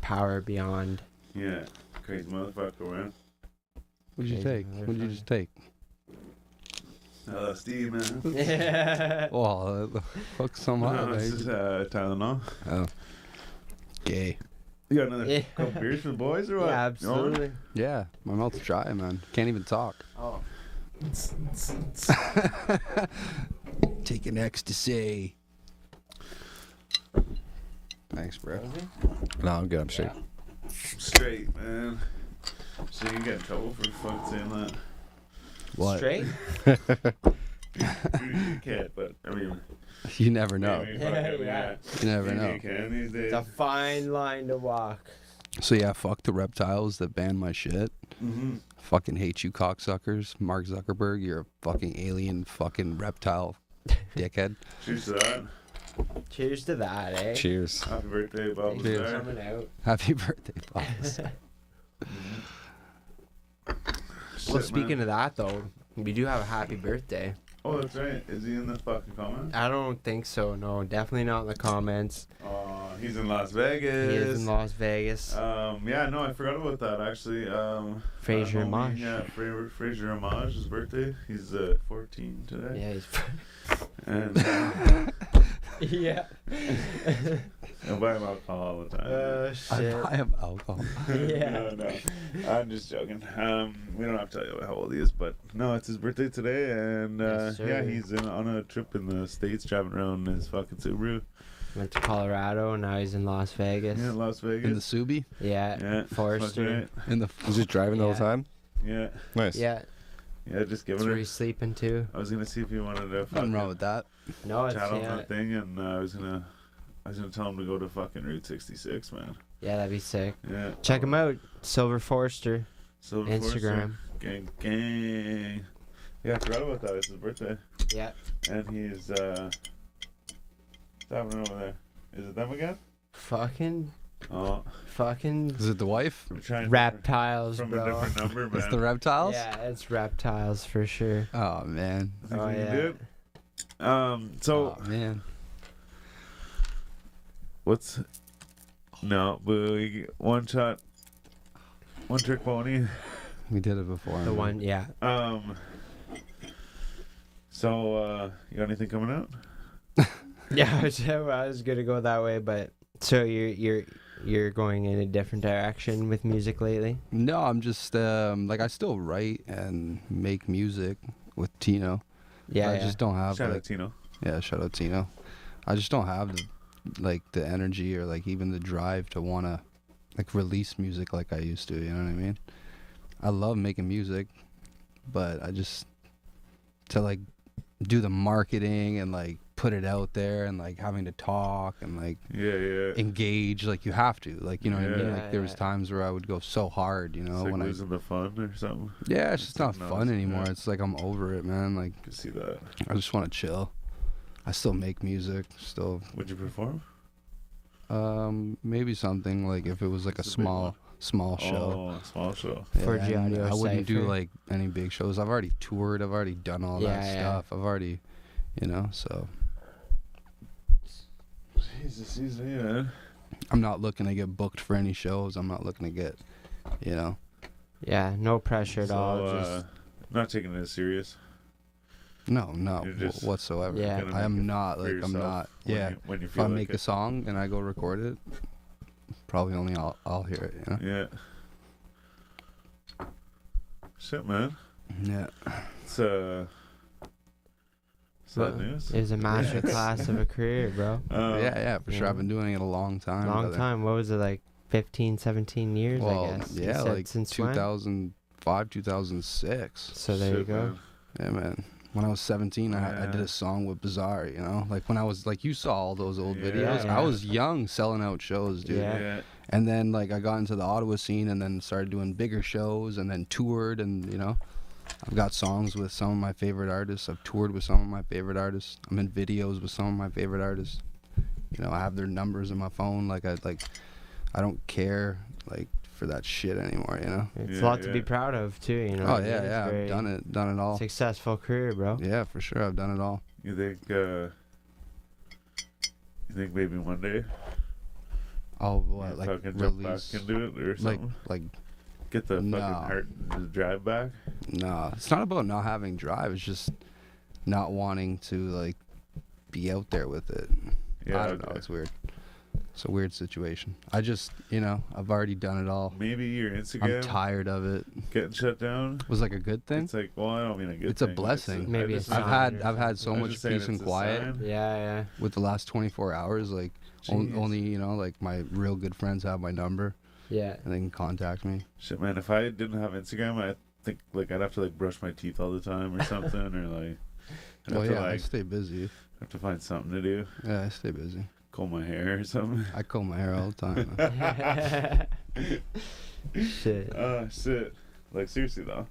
Power beyond. Yeah, crazy motherfucker, man. What'd you Crazy take? What'd you motherfucker. just take? LSD, man. yeah. Well, uh, hook some No, up, this is uh, Tylenol. Oh, gay. You got another Yeah. couple beers for the boys or what? Yeah, You want one? absolutely. Yeah, my mouth's dry, man. Can't even talk. Oh. Taking ecstasy. Thanks, bro. No, I'm good. I'm straight. Straight, man. So you can get in trouble for fucking saying that? What? Straight? you can't, but I mean, You never know. maybe Yeah, fucking, yeah. You never Maybe know. You can these days. It's a fine line to walk. So yeah, fuck the reptiles that ban my shit. Mm-hmm. Fucking hate you, cocksuckers. Mark Zuckerberg, you're a fucking alien, fucking reptile, dickhead. Cheers to that. Cheers to that, eh? Cheers. Happy birthday, Bob. Thanks Cheers. for Lazar. coming out. Happy birthday, boss. well, Shit, speaking man. of that, though, we do have a happy birthday. Oh, that's right. Is he in the fucking comment? I don't think so. No, definitely not in the comments. Oh, he's in Las Vegas. He is in Las Vegas. Um, yeah, no, I forgot about that actually. Um, Fraser uh, homie, Yeah, Fra- Fraser Amage, his birthday. He's uh, 14 today. Yeah, he's. And uh, yeah. I buy him alcohol all the time. Oh I shit. buy him alcohol. Yeah. no, no, I'm just joking. Um, we don't have to tell you how old he is, but no, it's his birthday today, and uh, Yes, yeah, he's in, on a trip in the states, driving around in his fucking Subaru. Went to Colorado. Now he's in Las Vegas. Yeah, Las Vegas. In the Subi? Yeah. yeah, Forester. right. In the Was just driving the Yeah. whole time? Yeah, Nice. Yeah. Yeah, just That's giving where it. he's sleeping too. I was gonna see if he wanted to Nothing fucking wrong with that. No, it's chat on yeah. that thing, and uh, I was gonna, I was gonna tell him to go to fucking Route 66, man. Yeah, that'd be sick. Yeah, Check him out, Silver Forester, Silver Forester. Instagram. gang, gang. Yeah, I forgot about that. It's his birthday, Yeah. and he's uh, what's happening over there? Is it them again? Fucking, Oh, fucking Is it the wife? I'm trying reptiles, from a bro. different number, man. It's the reptiles? Yeah, it's reptiles for sure. Oh, man. Think Oh we can yeah. do it? Um, so oh, man. what's no, boo, one shot, one trick pony. We did it before. The man. one, yeah. Um. So, uh, you got anything coming out? Yeah, I was, I was gonna go that way, but so you're you're you're going in a different direction with music lately. No, I'm just, um, like, I still write and make music with Tino. Yeah, I yeah. just don't have, Shout like, out Tino. Yeah, shout out Tino. I just don't have the like the energy or like even the drive to wanna like release music like I used to, you know what I mean? I love making music, but I just to like do the marketing and like put it out there and like having to talk and like Yeah, yeah. engage like you have to like you know what I mean Yeah. like there was times where I would go so hard you know it's like when I losing the fun or something. yeah it's just not fun anymore yeah. it's like I'm over it man like I can see that. I just want to chill I still make music still Would you perform? Um, maybe something like if it was like a It's a big small, one. small show. Oh, small show. For and G-Audio I wouldn't do like any big shows. I've already toured. I've already done all Yeah, that yeah. stuff. I've already, you know. So Jesus, he's yeah. I'm not looking to get booked for any shows. I'm not looking to get, you know. yeah, no pressure at So, all. uh, Just not taking it serious. No, no, You're wh- just whatsoever. Yeah. I am not like I'm yourself not. when Yeah. You, when you If I like make it. a song and I go record it, probably only I'll I'll hear it. You know. Yeah. Shit, man. Yeah. It's uh. Sad Well, news. It was a master class of a career, bro. Um, yeah, yeah, for sure. I've been doing it a long time. Long brother. time. What was it like? 15, 17 years, Well, I guess. Yeah, said like since when? 2005, 2006. So there you go. man. Yeah, man. When I was 17, I, I did a song with Bizarre, you know? Like when I was, like, you saw all those old Yeah. videos. Yeah. I was young selling out shows, dude. Yeah. Yeah. And then like I got into the Ottawa scene and then started doing bigger shows and then toured and you know I've got songs with some of my favorite artists. I've toured with some of my favorite artists. I'm in videos with some of my favorite artists. You know, I have their numbers in my phone. Like I like I don't care like for that shit anymore, you know? It's Yeah, a lot to be proud of too. You know. Oh what yeah, yeah. I've done it done it all. Successful career, bro. Yeah, for sure. I've done it all. You think? uh You think maybe one day Oh what you like fucking jump back release into it or like something? like Get the fucking no. heart the drive back. No, it's not about not having drive. It's just not wanting to like be out there with it. Yeah, I don't know. It's weird. It's a weird situation. I just, you know, I've already done it all. Maybe your Instagram. I'm tired of it. getting shut down. Was like a good thing. It's like, well, I don't mean a good. It's a blessing. Maybe I a just- sign. I've had I've had so much peace and quiet. Yeah, yeah. with the last 24 hours. Like on, only you know, like my real good friends have my number Yeah. and they can contact me. Shit, man. If I didn't have Instagram, I think like I'd have to like brush my teeth all the time or something, or like I'd have Well, to yeah, I like stay busy. have to find something to do, Yeah, I stay busy. comb my hair or something. I comb my hair all the time. Shit. Oh shit! Like seriously though,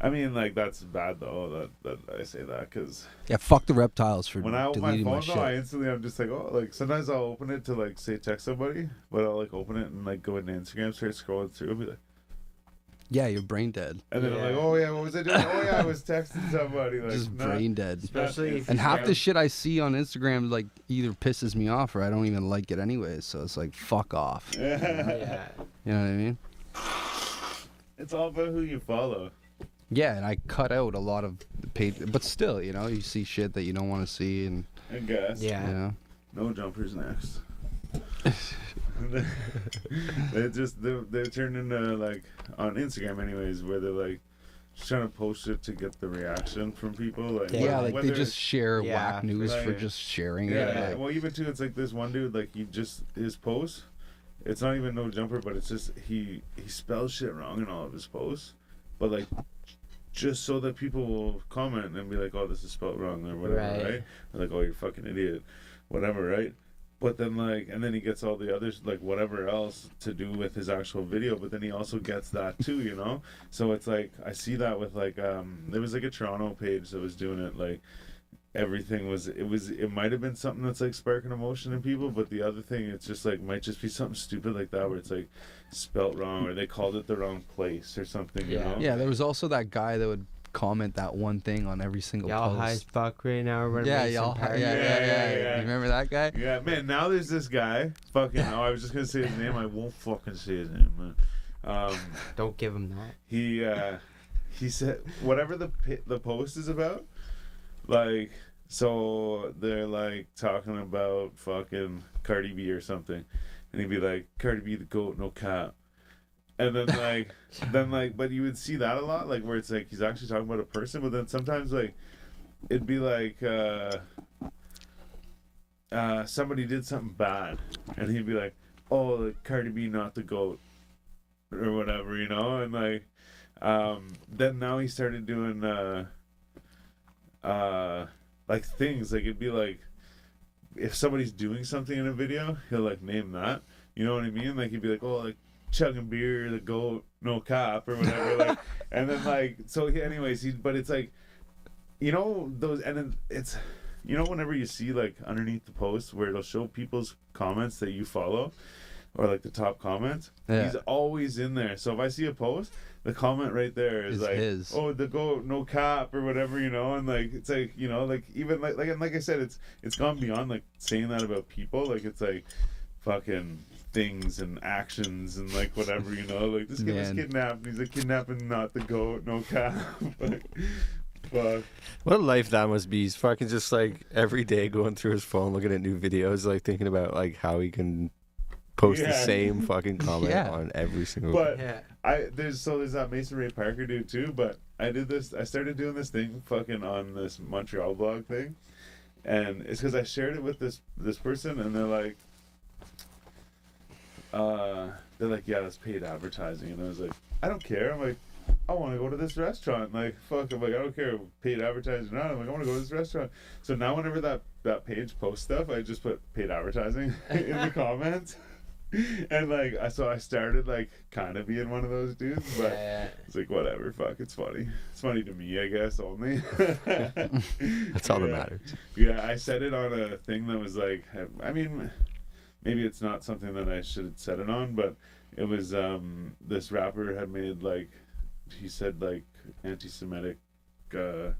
I mean like that's bad though that that I say that because yeah, fuck the reptiles for when I open my deleting my, phone shit. though, I instantly I'm just like oh like sometimes I'll open it to like say text somebody, but I'll like open it and like go into Instagram, start scrolling through, and be like, yeah, you're brain dead. and then I'm like oh yeah, what was I doing? oh yeah, I was texting somebody like just brain dead. Especially if And half the shit I see on Instagram like either pisses me off or I don't even like it anyway. So it's like fuck off. Yeah. You know what I mean? it's all about who you follow. Yeah, and I cut out a lot of the page, but still, you know, you see shit that you don't want to see, and I guess. Yeah. you know, No jumpers next. they just they they turned into like on Instagram anyways, where they're like just trying to post it to get the reaction from people. Like Yeah, yeah, whether- like whether they just share Yeah, whack news for just sharing yeah. it. Like, well, even too, it's like this one dude like he just his post. It's not even no jumper, but it's just he he spells shit wrong in all of his posts, but like. Just so that people will comment and be like, "Oh, this is spelled wrong" or whatever, Right. right? Like, "Oh, you're a fucking idiot," whatever, right? But then like, and then he gets all the others like whatever else to do with his actual video. But then he also gets that too, you know. So it's like I see that with like um, there was like a Toronto page that was doing it like everything was it was it might have been something that's like sparking emotion in people, but the other thing it's just like might just be something stupid like that where it's like spelt wrong or they called it the wrong place or something, you Yeah. know. yeah, there was also that guy that would comment that one thing on every single Y'all high as post. fuck right now. We're Yeah, y'all. Park. Yeah, yeah, Yeah, yeah, yeah, yeah. yeah. You remember that guy? Yeah, man. Now there's this guy. Fucking. Oh, I was just gonna say his name. I won't fucking say his name, man. Um, Don't give him that. he uh he said whatever the the post is about like so they're like talking about fucking Cardi B or something. And he'd be like Cardi B the goat no cap. And then like then like but you would see that a lot like where it's like he's actually talking about a person but then sometimes like it'd be like uh uh somebody did something bad and he'd be like oh Cardi B not the goat or whatever, you know, and like um then now he started doing uh uh like things like it'd be like if somebody's doing something in a video, he'll like name that. You know what I mean? Like he'd be like, Oh, like chugging beer, the goat, no cop or whatever, like and then like so anyways he but it's like you know those and then it's you know whenever you see like underneath the post where it'll show people's comments that you follow or like the top comments Yeah. he's always in there so if i see a post the comment right there is Is like his. oh the go no cap or whatever you know and like it's like you know like even like like and like i said it's it's gone beyond like saying that about people like it's like fucking things and actions and like whatever you know like this kid was kidnapped and he's like kidnapping not the goat no cap like fuck What a life that must be. He's fucking just like every day going through his phone, looking at new videos, like thinking about like how he can post the same fucking comment Yeah. on every single. but Yeah. I there's so there's that Mason Ray Parker dude too, but I did this. I started doing this thing fucking on this Montreal blog thing, and it's because I shared it with this this person, and they're like, uh, they're like, yeah, that's paid advertising, and I was like, I don't care. I'm like. I want to go to this restaurant. Like, fuck. I'm like, I don't care if paid advertising or not. I'm like, I want to go to this restaurant. So now, whenever that that page posts stuff, I just put paid advertising in the comments. and like I so I started like kind of being one of those dudes, but Yeah. it's like whatever, fuck, it's funny. It's funny to me, I guess only. That's all that Yeah. matters. Yeah, I said it on a thing that was like, I mean, maybe it's not something that I should have said it on, but it was um this rapper had made like he said like anti-Semitic uh,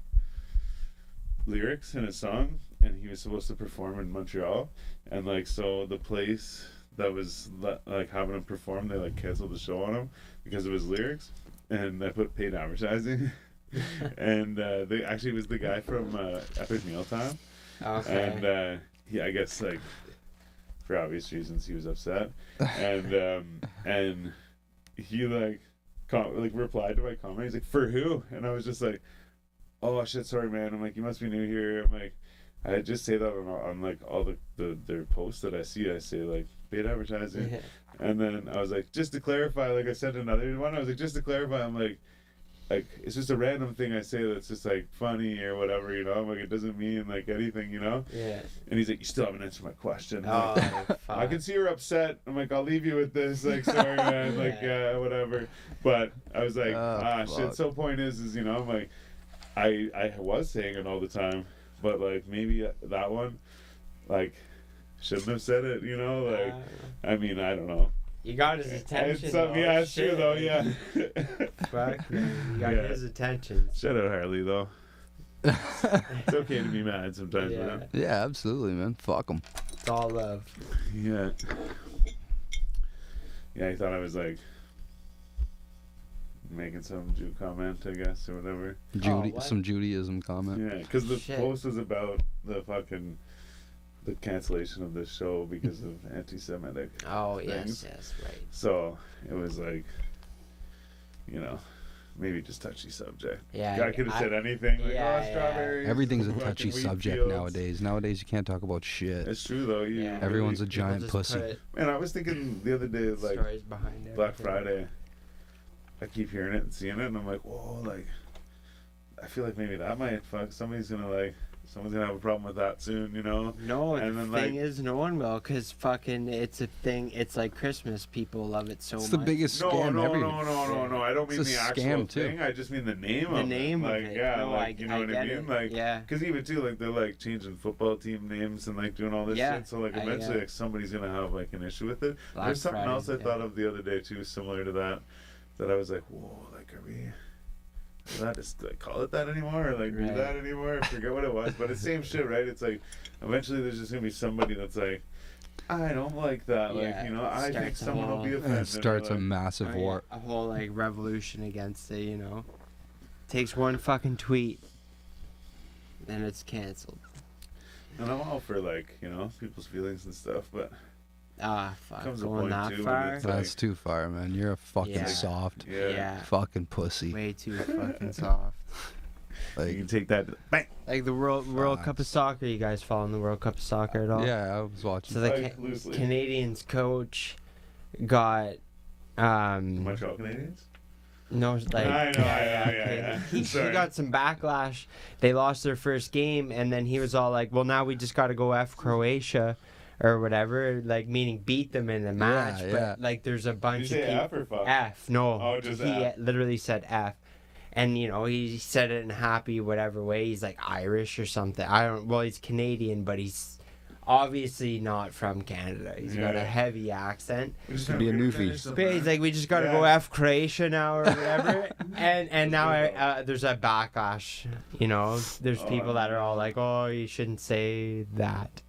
lyrics in a song, and he was supposed to perform in Montreal, and like so the place that was like having him perform, they like canceled the show on him because of his lyrics, and I put paid advertising. and uh, they actually was the guy from uh, Epic Mealtime, Okay. and uh, he I guess like for obvious reasons he was upset, and um, and he like com- like replied to my comment. He's like, "For who?" And I was just like, "Oh shit, sorry, man." I'm like, "You must be new here." I'm like, I just say that on, on like all the, the their posts that I see. I say like paid advertising, Yeah. and then I was like, just to clarify, like I said another one. I was like, just to clarify, I'm like. Like it's just a random thing I say that's just like funny or whatever, you know. I'm like it doesn't mean like anything, you know. Yeah. And he's like, "You still haven't answered my question." Oh, like. I can see you're upset. I'm like, I'll leave you with this. Like, sorry, man. yeah. Like, Yeah. uh, whatever. But I was like, Oh, ah, fuck. shit. So point is, is you know, I'm like, I I was saying it all the time, but like maybe that one, like, shouldn't have said it. You know, like, Uh, I mean, I don't know. you got his attention. It's some, though. yeah, it's true though. Yeah. Fuck, man. You got Yeah. his attention. Shout out Harley though. It's okay to be mad sometimes, Yeah. man. yeah, absolutely, man. Fuck them. It's all love. Yeah. Yeah, he thought I was like making some Jew comment, I guess, or whatever. Judy, what? some Judaism comment. Yeah, because the Shit. post was about the fucking the cancellation of the show because of mm-hmm. anti-Semitic. Oh Things. yes, yes, right. So it was like, you know, maybe just touchy subject. Yeah. Guy could have said anything like, yeah, "Oh, yeah. strawberries." Everything's a touchy subject fields." nowadays. Nowadays, you can't talk about shit. It's true though. You Yeah. Everyone's a giant pussy. put Man, I was thinking the other day, like stories behind. Black Friday. I keep hearing it and seeing it, and I'm like, whoa, like, I feel like maybe that might fuck. Somebody's gonna like, someone's gonna have a problem with that soon, you know? No, And the then, thing like- is, no one will, cause fucking, it's a thing. It's like Christmas. People love it so It's much. the biggest No, scam no, ever. no, no, no, no. I don't mean It's a the actual scam, too. thing. I just mean the name of it. The of name it. of Like, it. yeah, No, like I- you know I what I mean? it. Like, Yeah. because even too, like they're like changing football team names and like doing all this Yeah, shit. So like I, eventually, uh, like somebody's gonna have like an issue with it. Black There's something Friday, else I yeah. thought of the other day too, similar to that. That I was like, whoa, like are we? Is that just like call it that anymore or like do Right. that anymore? I forget what it was, but it's the same shit, right? It's like eventually there's just gonna be somebody that's like, I don't like that. Like Yeah, you know, I think starts a someone will be And offended. it starts a massive war. A whole like revolution against it, you know. Takes one fucking tweet, then it's canceled. And I'm all for like you know people's feelings and stuff, but Ah, fuck, Comes going that too, far. it's like- That's too far, man. You're a fucking Yeah. soft, yeah, yeah, fucking pussy. way too fucking soft. you Like, can take that. Bang. Like the World World Cup of soccer. You guys following the World Cup of soccer at all? yeah, I was watching. So the Ca- Canadians coach got um Montreal Canadiens. no like I know, I know, yeah, okay. yeah. He, he got some backlash. They lost their first game, and then he was all like, "Well, now we just got to go f Croatia." Or whatever, like meaning beat them in the match, yeah. but like there's a Did bunch you say of F people. or fuck? F, no. Oh, just he F. literally said F, and you know he said it in happy whatever way. He's like Irish or something. I don't. Well, he's Canadian, but he's obviously not from Canada. He's got a heavy accent. We just Be a have newfie. But he's like, we just got to go Yeah. F Croatia now or whatever. and and now I, uh, there's a backlash. You know, there's Oh, people that are all like, oh, you shouldn't say that.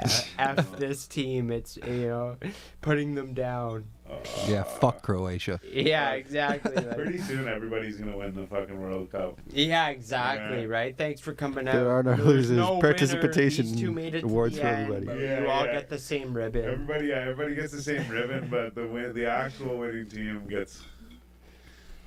F, F this team. It's you know, putting them down. Uh, yeah, fuck Croatia. Yeah, exactly. like- Pretty soon, everybody's gonna win the fucking World Cup. yeah, exactly. Yeah. Right. Thanks for coming out. There are no There's losers. no winner. Participation two made it to awards the for end, everybody. Yeah, you all yeah. get the same ribbon. Everybody, yeah, everybody gets the same ribbon, but the win, the actual winning team gets,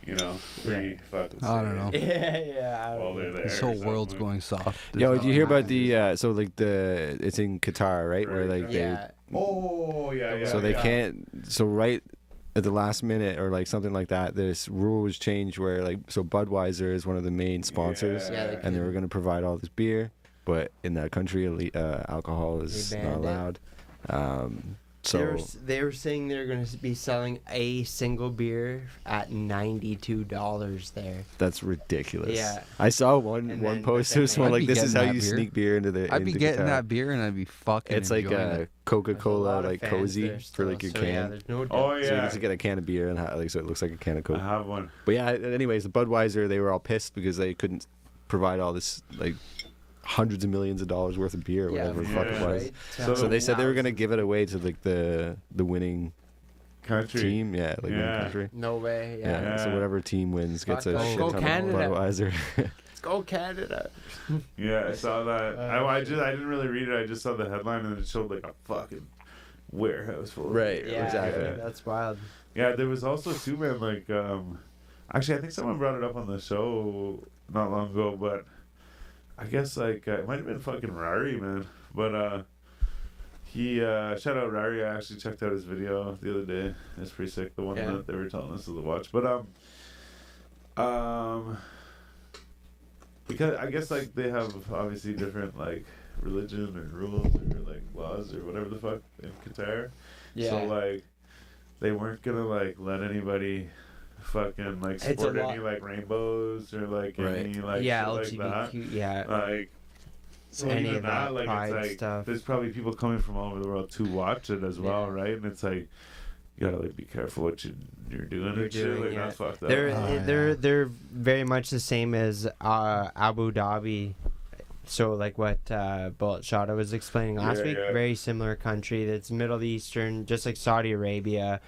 you know, free fucking. I don't know. yeah, yeah. While they're there. This or whole world's something. going soft. Yo, did you hear about the uh, so like the it's in Qatar, right? Where like they Oh yeah, yeah. so they yeah. can't so right at the last minute or like something like that this rule was changed where like so budweiser is one of the main sponsors Yeah, they and they were going to provide all this beer but in that country uh, alcohol is not banned it. allowed um, So they, were, they were saying they're going to be selling a single beer at ninety-two dollars there. that's ridiculous. Yeah. I saw one And one then- post. It was then one like this is how you beer. sneak beer into the. I'd be getting Qatar. that beer and I'd be fucking. It's like enjoying uh, it. Coca There's a Cola, like cozy there for like still, your so can. there's no Oh doubt. So you yeah, just get a can of beer and ha- like so it looks like a can of Coke. I have one. But yeah, anyways, the Budweiser they were all pissed because they couldn't provide all this like hundreds of millions of dollars worth of beer or Yeah, whatever the yeah, fuck it was. right? So So they said they were gonna give it away to like the the winning Country. team. Yeah, like winning Yeah. country. No way. Yeah. Yeah. So whatever team wins gets a Fuck, shit go ton Canada. of Budweiser. Let's go Canada. Yeah, I saw that. Uh, I, I just I didn't really read it. I just saw the headline and it showed like a fucking warehouse full. Of Right, beer. Yeah, exactly. That's wild. Yeah, there was also too man like um actually I think someone brought it up on the show not long ago, but I guess like uh, it might have been fucking Rari, man. But uh he uh shout out Rari, I actually checked out his video the other day. It's pretty sick, the one Yeah. that they were telling us to watch. But um um because I guess like they have obviously different like religion or rules or like laws or whatever the fuck in Qatar. Yeah. So like, they weren't gonna like let anybody fucking like It's a support lot- any like rainbows or like Right. any like yeah, shit like that. LGBTQ. yeah. Like, so Any even of that like pride it's like stuff. there's probably people coming from all over the world to watch it as well, Yeah. right? And it's like you gotta like be careful what you you're doing You're and shit. doing, Like yeah. that's fucked up. They're Oh, they're yeah. they're very much the same as uh, Abu Dhabi. So like what uh, Bullet Shada was explaining last Yeah, week, yeah. very similar country that's Middle Eastern, just like Saudi Arabia,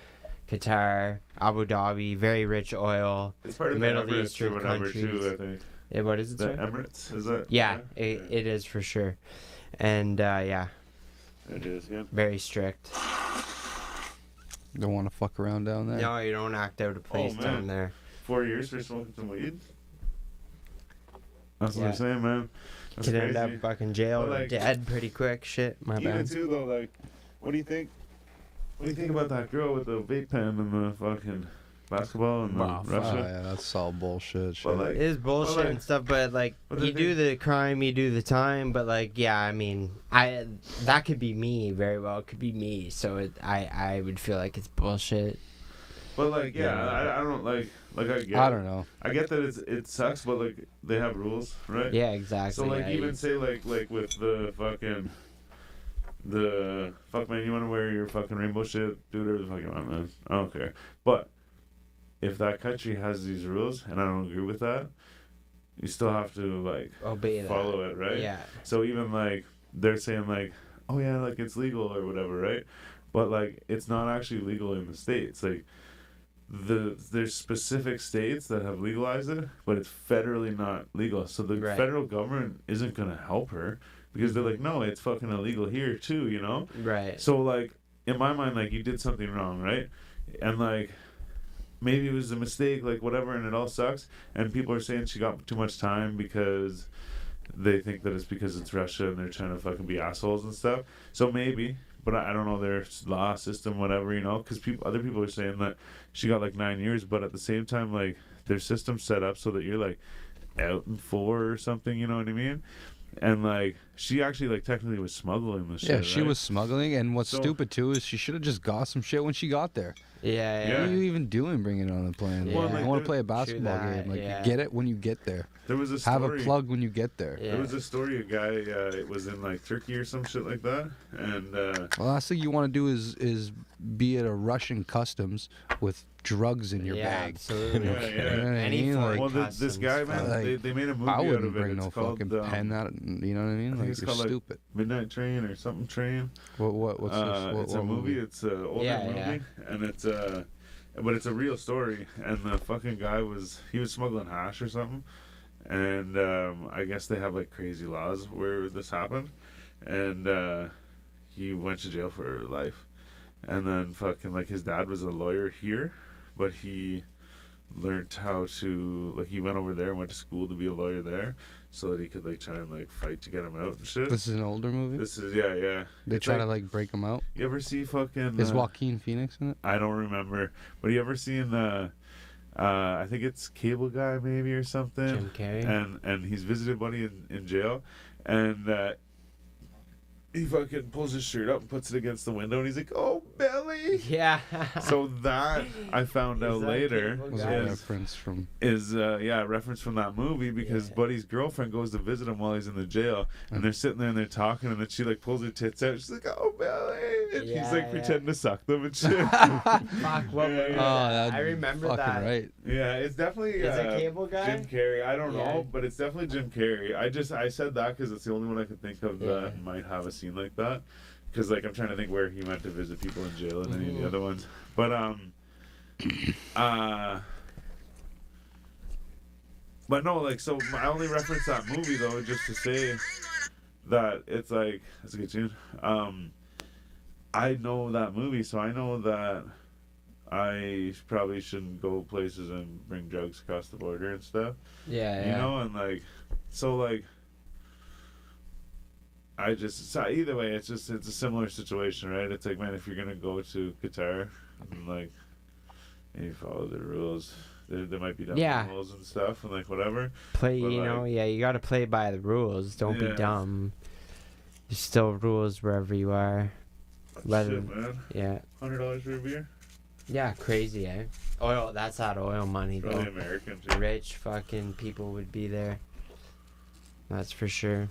Qatar, Abu Dhabi, very rich oil. it's part of Middle the Emirates Eastern or whatever too. countries. I think Eh, what is it? the Sorry? Emirates is that? Yeah, it, it is for sure, and uh, yeah, it is. Yeah. very strict. Don't want to fuck around down there. No, you don't act out of place man. down there. Four years for smoking some weed. That's what Yeah. I'm saying, man. That's Could end up fucking jail But, or like- dead pretty quick. Shit, my Even bad. too though, like, what do you think? What do you think about that girl with the vape pen and the fucking basketball and the Oh, Russia? yeah, that's all bullshit. Shit. But, like, It is bullshit like- and stuff, but like but the you do thing- the crime, you do the time, but like yeah, I mean, I that could be me very well. It could be me, so it, I I would feel like it's bullshit. But like, yeah, Yeah. I, I don't like, like I get, I don't know. I get that it's it sucks, but like they have rules, right? Yeah, exactly. So like yeah, even say like like with the fucking the fuck man, you want to wear your fucking rainbow shit, do whatever the fuck you want, man. I don't care. But if that country has these rules and I don't agree with that, you still have to like obey that. follow it, right? Yeah, So even like they're saying like, oh yeah, like it's legal or whatever, right? But like it's not actually legal in the states. Like the there's specific states that have legalized it, but it's federally not legal. So the Right. federal government isn't gonna help her because they're like, mm-hmm. no, it's fucking illegal here too, you know. right. So like in my mind, like you did something wrong, right? And like maybe it was a mistake, like whatever, and it all sucks. And people are saying she got too much time because they think that it's because it's Russia and they're trying to fucking be assholes and stuff. So maybe, but I I don't know their law system, whatever, you know, because people, other people are saying that she got like nine years, but at the same time, like their system's set up so that you're like out in four or something, you know what I mean? And like she actually like technically was smuggling the shit. Yeah, she right? was smuggling, and what's So- stupid too is she should have just got some shit when she got there. Yeah, Yeah. yeah. What are you even doing bringing it on the plane? Well, Like, like, I want to play a basketball that, game. Like, yeah. get it when you get there. There was a story. Have a plug when you get there. Yeah. There was a story. A guy uh, it was in like Turkey or some shit like that, and uh, The last thing you want to do is is be at a Russian customs with drugs in your yeah, bag. absolutely. Yeah, You know yeah. what I Any mean? foreign Like, well, th- this guy man, like, they, they made a movie I wouldn't of it. bring no It's called fucking um, pen out. Of, You know what I mean? Think it's you're called, like, stupid. Midnight Train or something train. What what what's uh, this? What, it's what a movie. It's an older Yeah, movie, yeah. and it's uh, but it's a real story. And the fucking guy was he was smuggling hash or something, and um, I guess they have like crazy laws where this happened, and uh, he went to jail for life, and then fucking like his dad was a lawyer here, but he learned how to like he went over there and went to school to be a lawyer there so that he could like try and like fight to get him out and shit. This is an older movie. This is yeah, yeah. they it's try like- to like break him out. You ever see fucking? Is uh, Joaquin Phoenix in it? I don't remember, but you ever seen uh, uh, I think it's Cable Guy maybe or something, Jim Carrey. and and he's visited Buddy in, in jail, and uh, he fucking pulls his shirt up and puts it against the window, and he's like, "Oh, belly." Yeah. So that I found out later Was Guy? a is, reference from is uh, yeah a reference from that movie because Yeah. Buddy's girlfriend goes to visit him while he's in the jail, and they're sitting there and they're talking, and then she like pulls her tits out. She's like, "Oh, belly," and Yeah, he's like yeah. pretending to suck them and shit. Fuck, what Yeah, was yeah. Oh, I remember that. right. yeah, it's definitely Is it uh, Cable Guy? Jim Carrey. I don't Yeah. know, but it's definitely Jim Carrey. I just I said that because it's the only one I could think of Yeah. that might have a scene like that. Because like I'm trying to think where he went to visit people in jail and any of the other ones, but um, uh, but no, like so I only reference that movie though just to say that it's like that's a good tune. Um, I know that movie, so I know that I probably shouldn't go places and bring drugs across the border and stuff. Yeah, You yeah. know, and like, so like, I just so either way, it's just it's a similar situation, right? It's like, man, if you're gonna go to Qatar and like, and you follow the rules, there, there might be dumb Yeah. rules and stuff, and like whatever. play, but you know, yeah, you got to play by the rules. Don't Yeah. be dumb. There's still rules wherever you are. Whether- Shit, man, Yeah. hundred dollars for a beer, Yeah, crazy, eh? Oil, that's that oil money, probably though. American too. Rich fucking people would be there. That's for sure.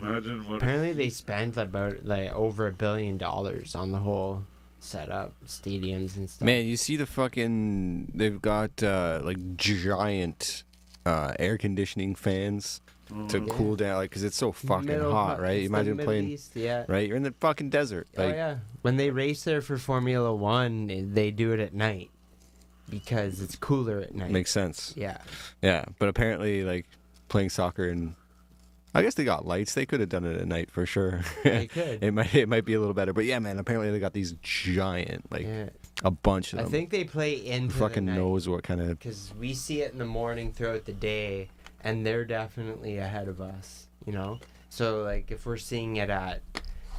Imagine what. Apparently, they spent about like over a billion dollars on the whole setup, stadiums and stuff. Man, you see the fucking they've got uh like giant uh air conditioning fans to Mhm. cool down like cuz it's so fucking Middle- hot, right? it's the Imagine Middle playing East, yeah. right? You're in the fucking desert. oh yeah. When they race there for Formula One, eh, they do it at night because it's cooler at night. makes sense. yeah. Yeah, but apparently like playing soccer and I guess they got lights. They could have done it at night for sure. They could. it might it might be a little better, but yeah, man. Apparently they got these giant, like yeah. a bunch of I them. think they play into fucking the night. knows what kind of because we see it in the morning throughout the day and they're definitely ahead of us you know so like if we're seeing it at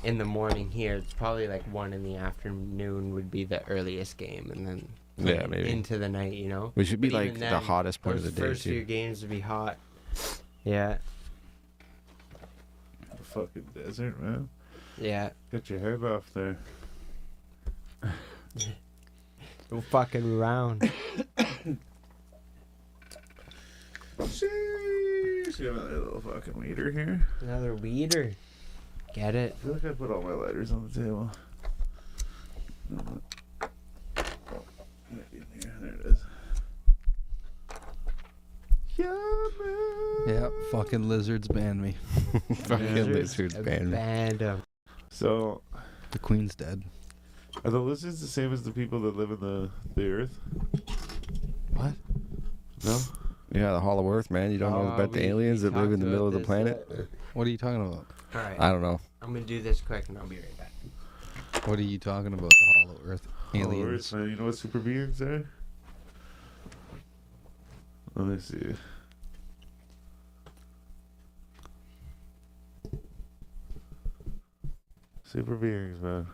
in the morning here it's probably like one in the afternoon would be the earliest game and then Yeah, maybe. into the night you know which would be But like the hottest part of the day first few games would be hot yeah fucking desert, man. yeah Get your hair off there. go fucking round Sheesh. You Got another little fucking weeder here. another weeder get it I feel like I put all my lighters on the table. No, no. Oh, might be in here. There it is. Yeah, man. Yeah, fucking lizards banned me. fucking lizards, a man. band of So, The queen's dead. are the lizards the same as the people that live in the the earth? What? No. Yeah, the Hollow Earth, man. You don't know Oh, about the aliens that live in the middle of the planet? uh, What are you talking about? all right I don't know. i'm gonna do this quick and i'll be right back What are you talking about? The Hollow Earth Hollow aliens. Earth, man. You know what super beings are? Let me see. Super beings, man.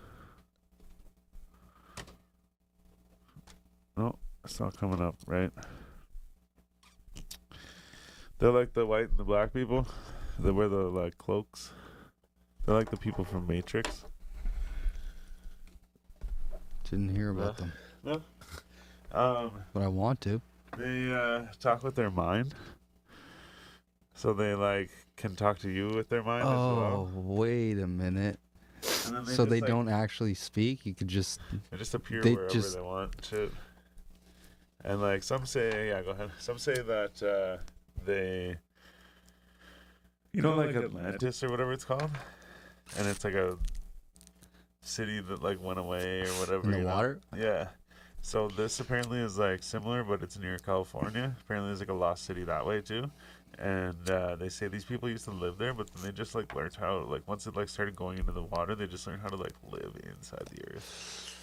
No, it's not coming up, right? They're like the white and the black people. They wear the like cloaks. They're like the people from Matrix. Didn't hear about them, Um, but I want to. They uh, talk with their mind. So they like can talk to you with their mind as well. Oh, wait a minute. And then So just, they like, don't actually speak. You could just. They just appear they wherever just- they want. to. And like some say, yeah, go ahead. Some say that uh, they, you know, like Atlantis or whatever it's called, and it's like a city that like went away or whatever. In the you know? water? Yeah. So this apparently is like similar, but it's near California. Apparently, there's like a lost city that way too, and uh, they say these people used to live there, but then they just like learned how, like once it like started going into the water, they just learned how to like live inside the earth.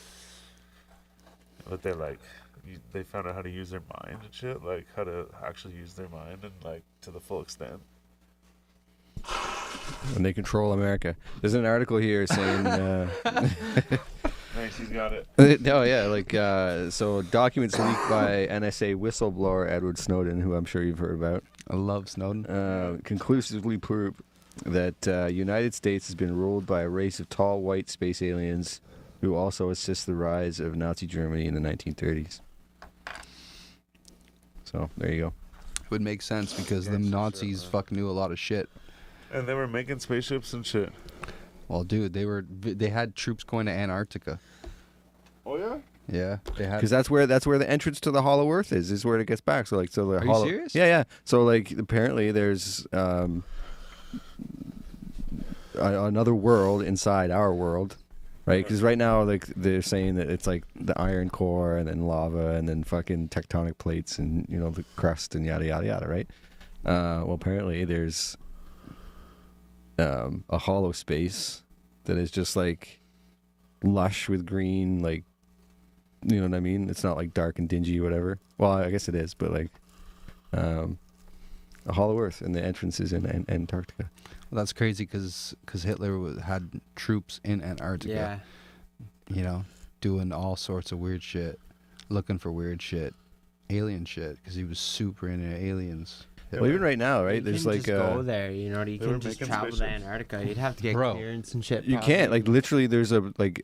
But they're like, you, they found out how to use their mind and shit, like how to actually use their mind and like to the full extent. And they control America. There's an article here saying. Uh, Nice, he's got it. no, yeah, like uh, so documents leaked by NSA whistleblower Edward Snowden, who I'm sure you've heard about, I love Snowden. uh, conclusively prove that uh, United States has been ruled by a race of tall white space aliens who also assist the rise of Nazi Germany in the 1930s. So there you go. It Would make sense because Yeah, them Nazis uh, fucking knew a lot of shit. And they were making spaceships and shit. Well, dude, they were they had troops going to Antarctica. Oh yeah. Yeah. Because that's where that's where the entrance to the Hollow Earth is. Is where it gets back. So like so the Are you serious? Yeah, yeah. So like apparently there's um, a, another world inside our world, right? Because right now like they're saying that it's like the iron core and then lava and then fucking tectonic plates and you know the crust and yada yada yada, right? Uh, well, apparently there's um, a hollow space that is just like lush with green, like you know what I mean? It's not like dark and dingy or whatever. Well, I guess it is, but like um, a hollow earth and the entrance is in An- Antarctica. Well, that's crazy because because Hitler wa- had troops in Antarctica. Yeah. You know, doing all sorts of weird shit, looking for weird shit, alien shit, because he was super into aliens. Well, even right now, right? You There's can like just uh, go there, you know. You they were can just making travel to spaceships. Antarctica. You'd have to get Bro, clearance and shit. you probably. can't like literally. There's a like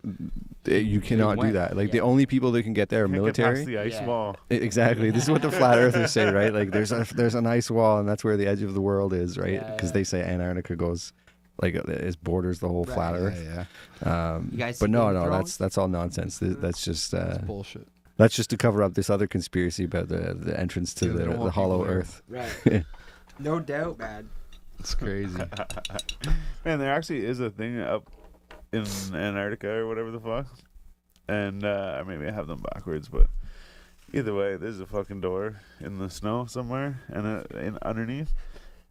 you cannot do went. that. Like the Yeah. only people that can get there are Can't get past military. the ice Yeah. wall. I- Exactly. This is what the flat earthers say, right? Like there's a there's an ice wall, and that's where the edge of the world is, right? Yeah, Because yeah. they say Antarctica goes like uh, it borders the whole Right. flat Yeah, Earth. yeah, Um, You guys but no, Game of no, Thrones? that's that's all nonsense. Th- That's just uh, that's bullshit. That's just to cover up this other conspiracy about the the entrance to Yeah, the, the hollow. Earth. Right. no doubt, man. It's crazy. Man, there actually is a thing up in Antarctica or whatever the fuck. And uh, maybe I have them backwards, but either way, there's a fucking door in the snow somewhere, and uh, in underneath,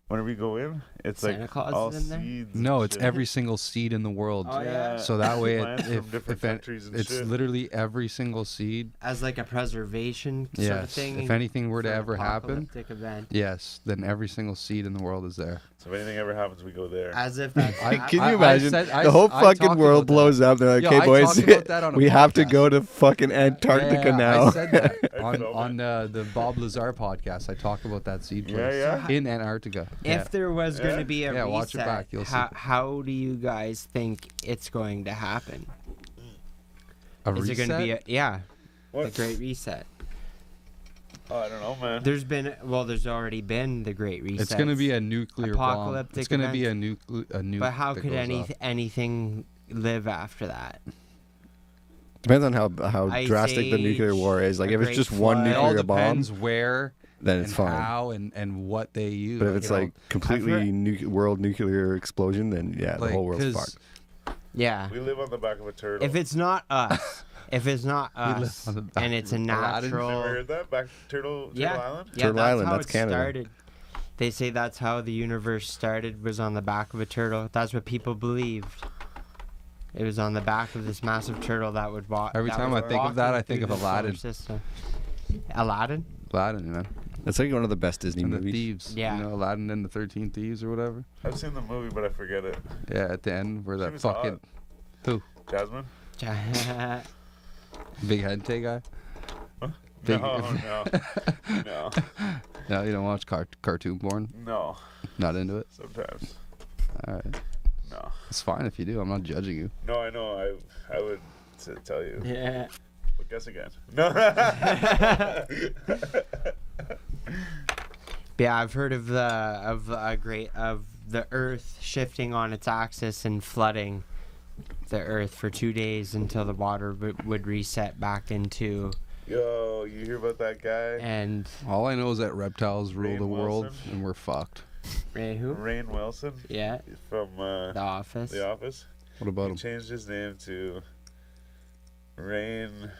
whenever you go in, it's Santa like Claus all is in there? seeds. and no, it's shit. every single seed in the world. Oh, yeah. So that way, it, Plants if, from different if an- countries and it's shit. literally every single seed. As like a preservation sort of Yes. thing. If anything were to for an ever happen, apocalyptic event. yes, then every single seed in the world is there. So if anything ever happens, we go there. As if that's I- Can you I imagine? said- I the whole I fucking talked world about that. blows up. They're like, Yo, okay, I boys, talked about that on a we have to podcast. go to fucking Antarctica Yeah, now. I said that I on know, on uh, the Bob Lazar podcast. I talked about that seed Yeah, place yeah. in Antarctica. If yeah. there was going Yeah. to be a Yeah, reset, watch it back, you'll see. how, how do you guys think it's going to happen? a Is it going to be a reset? yeah, the What? Great Reset? Oh, I don't know, man. There's been well, there's already been the Great Reset. It's going to be a nuclear bomb. Apocalyptic It's going to be a event. nuclear a nuke. But how that could any off. anything live after that? Depends on how how Ice drastic the nuclear war is. Like if it's great just one flood. It all nuclear bomb, depends where then and it's fine. how and, and what they use. But if it's you know? like completely nu- world nuclear explosion, then yeah, the whole world's fucked. Yeah. we live on the back of a turtle. If it's not us, if it's not us, the and it's a of Aladdin. natural, Never heard that? Back Turtle, Turtle Yeah. Island? yeah, Turtle that's Island, how that's it Canada. started. They say that's how the universe started was on the back of a turtle. That's what people believed. It was on the back of this massive turtle that would walk. Every time I think of that, I think of the solar Aladdin. System. Aladdin? Aladdin, you know, That's like one of the best Disney and the movies. thieves. Yeah. You know, Aladdin and the Thirteen Thieves or whatever. I've seen the movie, but I forget it. Yeah, at the end where She that was fucking Jasmine? big head tay guy. No, Big- no, no, No, you don't watch car- cartoon porn. no. Not into it. Sometimes, All right, no, it's fine if you do. I'm not judging you. no. I know. I I would t- tell you. yeah. But guess again. No. Yeah, I've heard of the of a great of the Earth shifting on its axis and flooding the Earth for two days until the water w- would reset back into Yo, you hear about that guy? and All I know is that reptiles rule Rainn the world, Wilson? and we're fucked. eh, who? Rainn Wilson Yeah, from uh, The Office. The Office. What about He him? changed his name to Rain.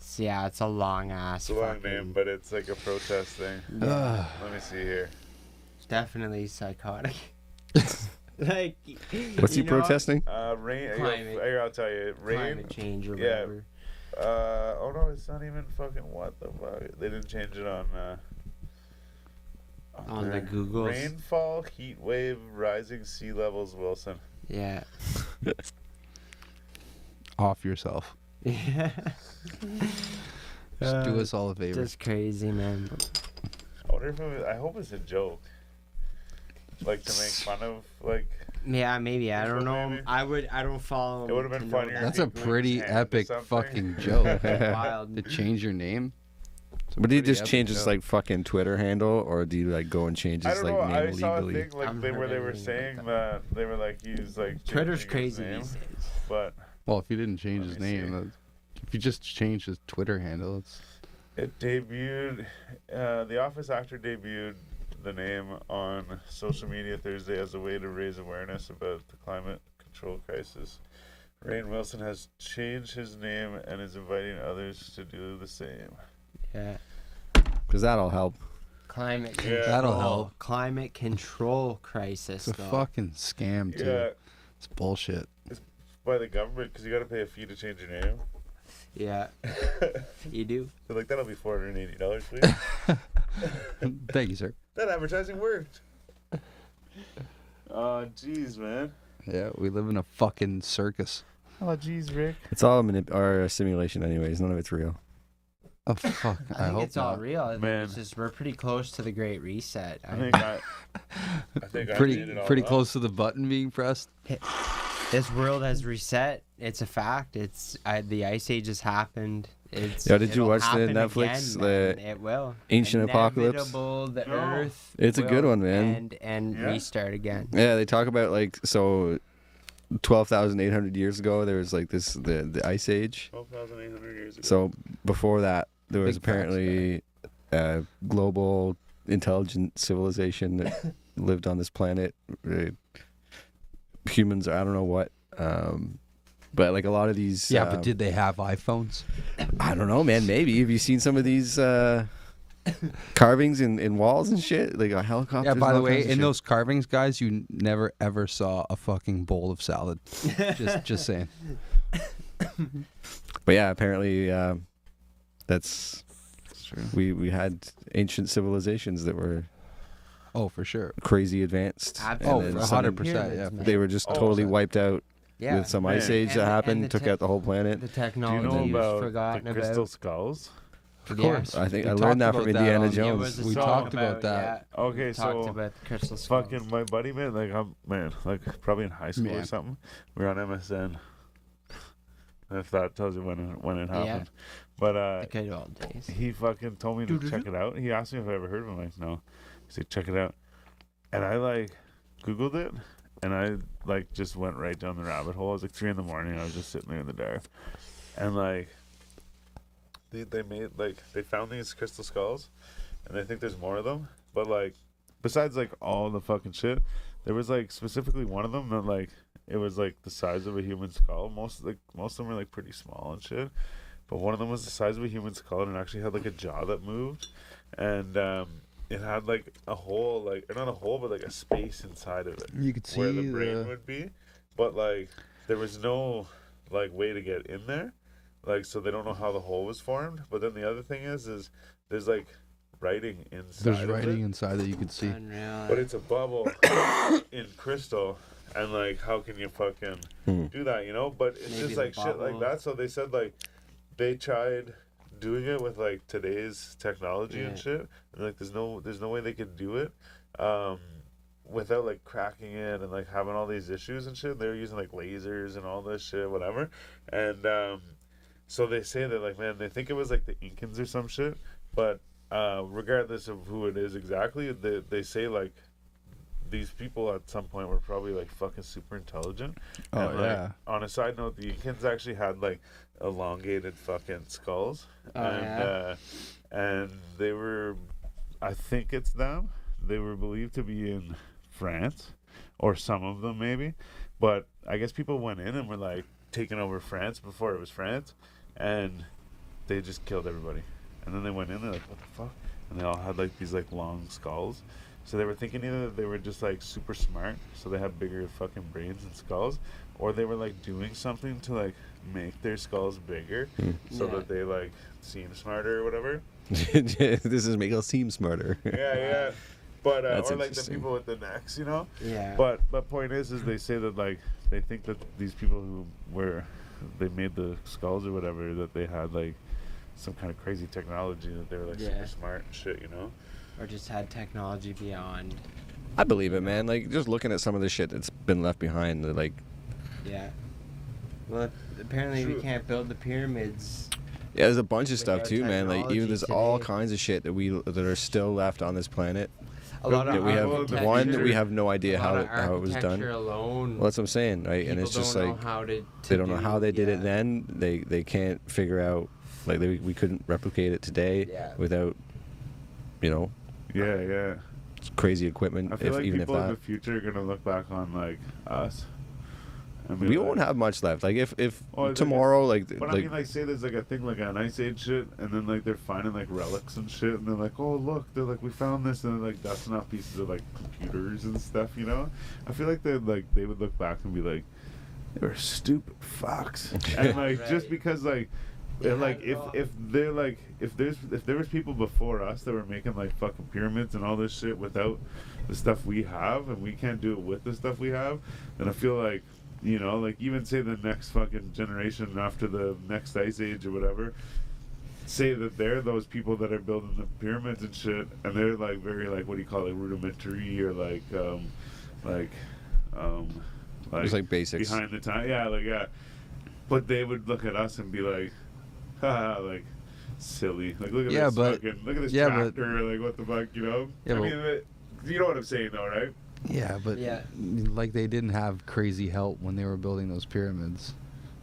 So, yeah, it's a long ass. It's a long fucking- name, but it's like a protest thing. Let me see here. definitely psychotic. like, What's he protesting? Uh, rain. Climate- Here, I'll tell you. Rain. Climate change or Yeah. Uh, oh no, it's not even fucking what the fuck. They didn't change it on. Uh, On the Google. Rainfall, heat wave, rising sea levels, Wilson. Yeah. Off yourself. Yeah. Just do Uh, us all a favor. Just crazy, man. I wonder if it was, I hope it's a joke. Like to make fun of like. Yeah, maybe. I don't know. maybe? I would. I don't follow. It would've been to funnier. That's a pretty epic fucking joke. wild. to change your name. But do you just epic change his like fucking Twitter handle, or do you like go and change I his don't like know. I name saw a legally? thing like they were they were anything about saying that. that they were like he's like Twitter's changing his crazy name, these days. but Well, if he didn't change his name, see. if you just change his Twitter handle, it's It debuted. Uh, the Office actor debuted the name on social media Thursday as a way to raise awareness about the climate control crisis. Rainn Wilson has changed his name and is inviting others to do the same. Yeah. Because that'll help. Climate Yeah. control. That'll help. Climate control crisis. it's a though. fucking scam too. Yeah, It's bullshit. It's by the government because you got to pay a fee to change your name. Yeah. You do. They're like that'll be four hundred and eighty dollars, please. Thank you, sir. that advertising worked. Oh, jeez, man. Yeah, we live in a fucking circus. Oh, jeez, Rick. It's all a manip- or a simulation, anyways. None of it's real. Oh fuck! I, I, think hope it's all not. real. I think Man. It's just we're pretty close to the Great Reset. I I think I. I think I Pretty made it all pretty up. close to the button being pressed. This world has reset. It's a fact. It's I, the ice age has happened. It's Yeah, did you watch the Netflix, again, the it will Ancient Apocalypse? The No. Earth. It's a good one, man. And and Yeah? restart again. Yeah, they talk about like so, twelve thousand eight hundred years ago there was like this the the ice age. Twelve thousand eight hundred years ago. So before that, there was Big apparently a global intelligent civilization that lived on this planet. Uh, Humans, or I don't know what. Um, but like a lot of these, Yeah, um, but did they have iPhones? I don't know, man. Maybe have you seen some of these uh, carvings in, in walls and shit, like a helicopter? Yeah. By the way, in those carvings, guys, you never ever saw a fucking bowl of salad. just just saying. But yeah, apparently um, that's true. we we had ancient civilizations that were Oh, for sure. crazy advanced. Absolutely. then Oh, some- 100%, yeah. They were just totally wiped out Yeah. with some ice age And that happened, took te- out the whole planet. The Do you technology know was about forgotten the about. crystal skulls? Of Yeah. course. I think We I learned that from Indiana on- It Jones. We talked about that. Yeah, Okay, we talked about the crystal skulls. fucking my buddy man, like I'm man, like probably in high school or something. We were on MSN. If that tells you when it, when it Yeah. happened, but uh, the good old days. he fucking told me to check it out. He asked me if I ever heard of him. Like, no. He said, check it out. And I like Googled it and I like just went right down the rabbit hole. It was like three in the morning. I was just sitting there in the dark. And like they, they made like they found these crystal skulls and I think there's more of them. But like besides like all the fucking shit, there was like specifically one of them that like it was like the size of a human skull. Most like most of them were like pretty small and shit. But one of them was the size of a human skull and it actually had like a jaw that moved. And um it had like a hole, like or not a hole, but like a space inside of it You could see where the brain the. would be. But like there was no like way to get in there. Like so they don't know how the hole was formed. But then the other thing is is there's like writing inside. There's of writing it, inside that you could see. Unreal. but it's a bubble in crystal. And like how can you fucking Hmm. do that, you know? But it's Maybe just the like shit like that. So they said like they tried doing it with like today's technology and shit. And like there's no there's no way they could do it. Um without like cracking it and like having all these issues and shit. They were using like lasers and all this shit, whatever. And um so they say that like man, they think it was like the Incans or some shit. But uh regardless of who it is exactly, they they say like these people at some point were probably like fucking super intelligent. Oh And, like, yeah. on a side note, the Incans actually had like elongated fucking skulls, Oh, and yeah? uh, and they were, I think it's them. They were believed to be in France, or some of them maybe, but I guess people went in and were like taking over France before it was France, and they just killed everybody. And then they went in, they're like, what the fuck? And they all had like these like long skulls. So they were thinking either that they were just like super smart, so they had bigger fucking brains and skulls, or they were like doing something to like make their skulls bigger so Yeah. that they like seem smarter or whatever. this is make us seem smarter. Yeah, yeah. But uh, That's or like the people with the necks, you know. yeah. But but point is, is they say that like they think that these people who were they made the skulls or whatever that they had like some kind of crazy technology that they were like Yeah. super smart and shit, you know. or just had technology beyond I believe it, man. Like just looking at some of the shit that's been left behind, the, like Yeah. Well, apparently we can't build the pyramids. yeah, there's a bunch of stuff too, man. Like even technology there's all kinds of shit that we that are still left on this planet. A lot that of we have one that we have no idea how it, how it was done. alone. Well, that's what I'm saying, right? and it's just like how to, to they don't know how they did it then. They they can't figure out like they, we couldn't replicate it today Yeah. without you know Yeah, yeah. It's crazy equipment. I feel if like even if people in the future are gonna look back on like us. And be we like- won't have much left. Like if if Oh, like, tomorrow, like But I like mean, like, say there's like a thing like an ice age shit, and then like they're finding like relics and shit, and they're like, oh look, they're like, we found this, and they're like dusting off pieces of like computers and stuff, you know. I feel like they like they would look back and be like, they were stupid fucks, and like just because like. They they're like if all- if they're like if there's if there was people before us that were making like fucking pyramids and all this shit without the stuff we have and we can't do it with the stuff we have then I feel like you know like even say the next fucking generation after the next ice age or whatever say that they're those people that are building the pyramids and shit and they're like very like what do you call it rudimentary or like um like um like, Just like basics. behind the time. Yeah like yeah. But they would look at us and be like haha like silly. Like look at Yeah, this but- fucking look at this yeah, but- tractor like what the fuck you know? Yeah, I but- mean you know what I'm saying though right Yeah, but Yeah. like they didn't have crazy help when they were building those pyramids.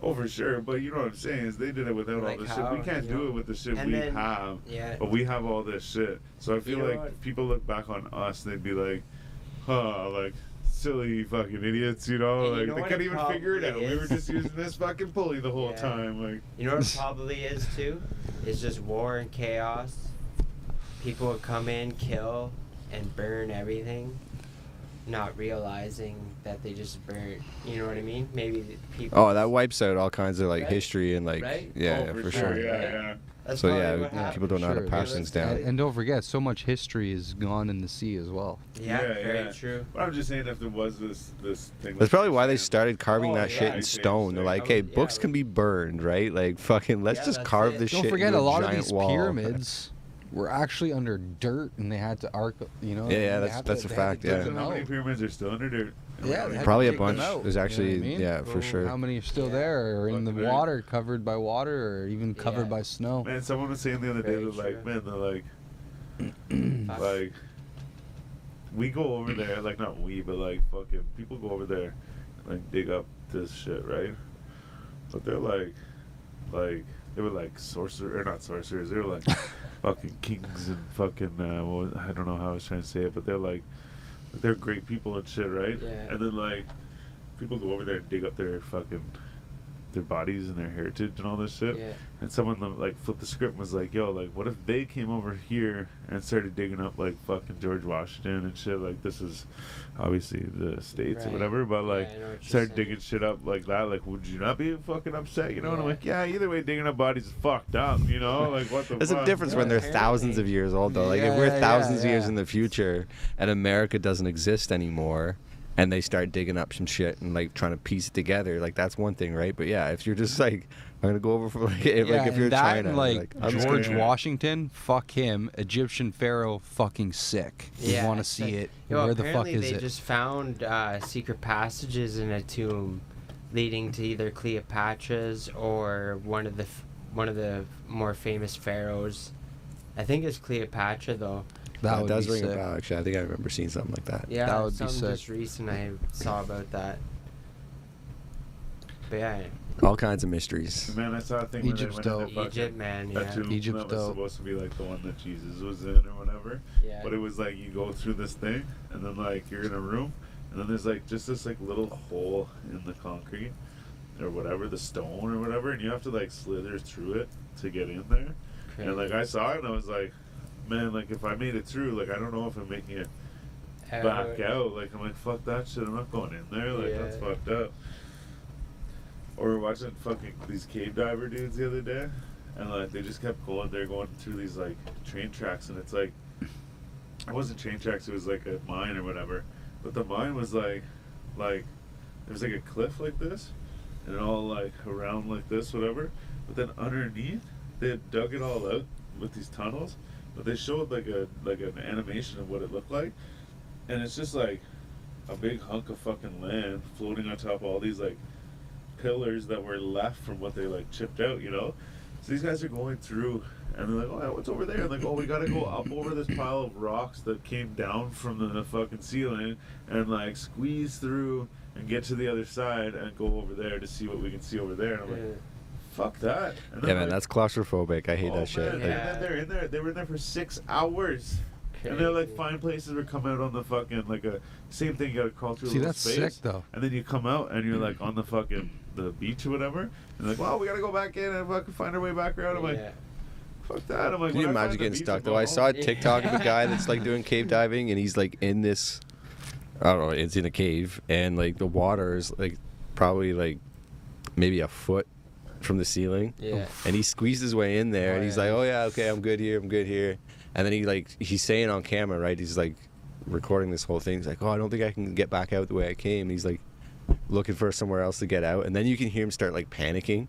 Oh, for sure. But you know what I'm saying is they did it without Like all the shit. We can't do know? it with the shit And we then- have. Yeah. But we have all this shit. So I feel know like people look back on us, they'd be like, huh, like silly fucking idiots, you know? And you like know they what couldn't even figure it out. probably We were just using this fucking pulley the whole Yeah. time. Like You know what it probably is too? It's just war and chaos. People would come in, kill, and burn everything, not realizing that they just burnt. You know what I mean? Maybe people. oh, that wipes out all kinds of like Right? history and like Right? yeah, oh, yeah, for, for sure. sure. Yeah, Right? yeah. That's So probably yeah, what we- people don't know how to pass things down. And, and don't forget, so much history is gone in the sea as well. Yeah, Yeah, very yeah. true. But I'm just saying if there was this this thing. That's like probably why they started carving Oh, that yeah, shit in stone. They're like, I hey, yeah, books can be burned, right? Like, fucking, let's Yeah, just carve it. this Don't shit. forget, into a lot of these wall. pyramids were actually under dirt, and they had to arc. You know. Yeah, yeah, they that's- had that's a fact, yeah. So how many pyramids are still under dirt? Yeah, they Probably a bunch. out, There's you know I actually, mean? yeah, for Well, sure. How many are still Yeah. there, or in the Fucking water, covered by water, or even covered Yeah. by snow? Man, someone was saying the other day, they're like, man, they're like, like we go over there like not we but like fucking people go over there like dig up this shit right but they're like like they were like sorcerer or not sorcerers they were like fucking kings and fucking uh what was, i don't know how i was trying to say it but they're like they're great people and shit right Yeah. and then like people go over there and dig up their fucking their bodies and their heritage and all this shit Yeah. And someone like flipped the script and was like, "Yo, like, what if they came over here and started digging up like fucking George Washington and shit? Like, this is obviously the states or whatever, but like, I know started saying. digging shit up like that. Like, would you not be fucking upset? You know? And I'm like, yeah, either way, digging up bodies is fucked up. You know? Like, what the? There's fuck? a difference Yeah, when they're apparently. thousands of years old, though. Like if we're yeah, thousands of years in the future and America doesn't exist anymore, and they start digging up some shit and like trying to piece it together, like that's one thing, right? But yeah, if you're just like, I'm gonna go over for like, if, yeah, like if you're that, China, and, like, George gonna- Washington, fuck him. Egyptian pharaoh, fucking sick. You Yeah, want to see like- it? Yo, Where the fuck is they it? They just found uh, secret passages in a tomb leading to either Cleopatra's or one of the one of the more famous pharaohs. I think it's Cleopatra though. that that does ring sick. a bell. Actually, I think I remember seeing something like that. Yeah, That would be something sick. just recent I saw about that. But yeah, All kinds of mysteries. Man, I saw a thing where Egypt's they went dope. Egypt, man, that yeah. tomb Egypt's that was dope. supposed to be like the one that Jesus was in or whatever. Yeah. But it was like you go through this thing, and then like you're in a room, and then there's like just this like little hole in the concrete, or whatever, the stone or whatever, and you have to like slither through it to get in there. And like I saw it, and I was like, man, like if I made it through, like I don't know if I'm making it back out. Like I'm like, fuck that shit. I'm not going in there. Like that's fucked up. Or we're watching fucking these cave diver dudes the other day, and like they just kept going. They're going through these like train tracks, and it's like it wasn't train tracks. It was like a mine or whatever. But the mine was like, like there was like a cliff like this, and all like around like this, whatever. But then underneath, they had dug it all out with these tunnels. But they showed like a like an animation of what it looked like, and it's just like a big hunk of fucking land floating on top of all these like pillars that were left from what they like chipped out, you know. So these guys are going through, and they're like, "Oh, what's over there?" And like, "Oh, we gotta go up over this pile of rocks that came down from the, fucking ceiling, and like squeeze through and get to the other side and go over there to see what we can see over there." And I'm like, "Fuck that!" And Yeah, man, like, that's claustrophobic. I hate oh, that shit. man, Like, Yeah. And then they're in there. They were in there for six hours. And they're like find places where come out on the fucking like a same thing. You gotta crawl through a See, that's space, sick though. and then you come out and you're like on the fucking the beach or whatever. And like, well, we gotta go back in and fucking find our way back around. I'm like, Yeah. fuck that. I'm like, Can you when I imagine find the getting beach, stuck I'm though? I saw a home. TikTok of a guy that's like doing cave diving and he's like in this I don't know, it's in a cave and like the water is like probably like maybe a foot from the ceiling. Yeah. And he squeezed his way in there Oh, and he's oh, yeah. like, Oh yeah, okay, I'm good here, I'm good here. And then he like he's saying on camera, right? He's like recording this whole thing. He's like, Oh, I don't think I can get back out the way I came. He's like looking for somewhere else to get out. And then you can hear him start like panicking.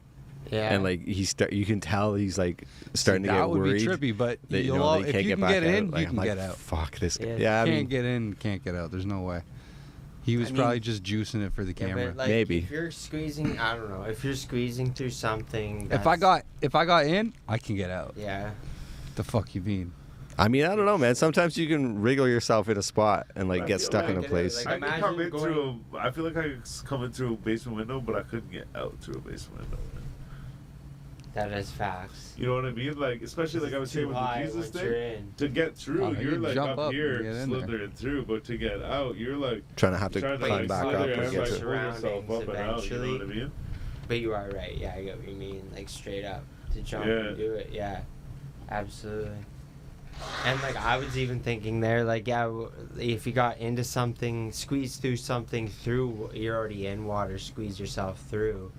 Yeah. And like he start you can tell he's like starting to get worried. that get would worried be trippy, but that, you you'll know, all, if can't you get can back get out. in, Like, you I'm can like, get out. Fuck this guy. Yeah. Yeah, I can't mean, get in, can't get out. There's no way. He was I mean- probably just juicing it for the camera. but, like, Maybe. If you're squeezing, I don't know. If you're squeezing through something. if I got if I got in, I can get out. Yeah. The fuck you mean? I mean, I don't know, man. Sometimes you can wriggle yourself in a spot and like I get stuck like in a place. like- I could Imagine come in going- through. A, I feel like I could come in through a basement window, but I couldn't get out through a basement window. That is facts. You know what I mean? Like, especially like I was saying with the Jesus thing. To get through, Oh, you're you like jump up, up here get there. slithering through, but to get out, you're like trying to have to trying to climb like back up and and get like yourself Surroundings up and out. You know eventually. what I mean? But you are right. Yeah, I get what you mean. Like straight up to jump Yeah. and do it. Yeah, absolutely. And like I was even thinking there, like yeah, if you got into something, squeeze through something through, you're already in water. Squeeze yourself through.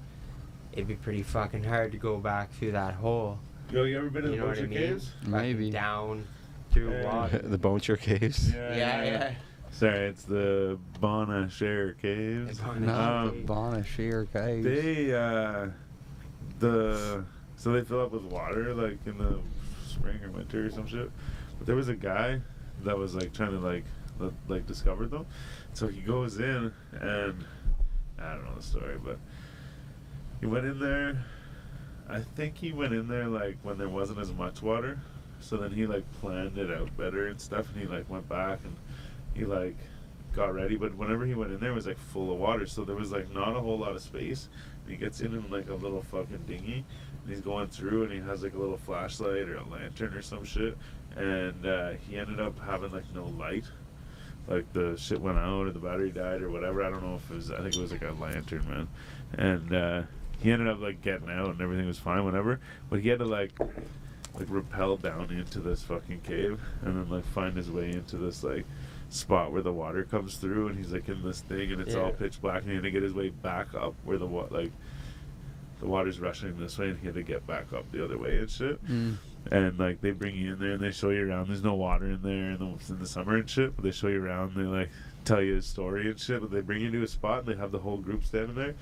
It'd be pretty fucking hard to go back through that hole. Yo, you ever been in You the know what I mean? Caves? Fucking Maybe. down through Yeah. water. the Boncher Caves. Yeah, yeah. Sorry, it's the Bonnechere Caves. The Bona No, Um, the Bonnechere Caves. They uh the so they fill up with water like in the spring or winter or some shit. But there was a guy that was like trying to like li- like discover them. So he goes in and I don't know the story, but he went in there. I think he went in there like when there wasn't as much water. So then he like planned it out better and stuff, and he like went back and he like got ready. But whenever he went in there, it was like full of water, so there was like not a whole lot of space. And he gets in in like a little fucking dinghy, he's going through, and he has like a little flashlight or a lantern or some shit. And uh, he ended up having like no light, like the shit went out or the battery died or whatever. I don't know if it was. I think it was like a lantern, man. And uh, he ended up like getting out, and everything was fine, whatever. But he had to like like rappel down into this fucking cave and then like find his way into this like spot where the water comes through and he's like in this thing and it's all pitch black and he had to get his way back up where the water like the water's rushing this way and he had to get back up the other way and shit Mm. and like they bring you in there and they show you around there's no water in there in the, in the summer and shit but they show you around and they like tell you a story and shit but they bring you to a spot and they have the whole group standing there and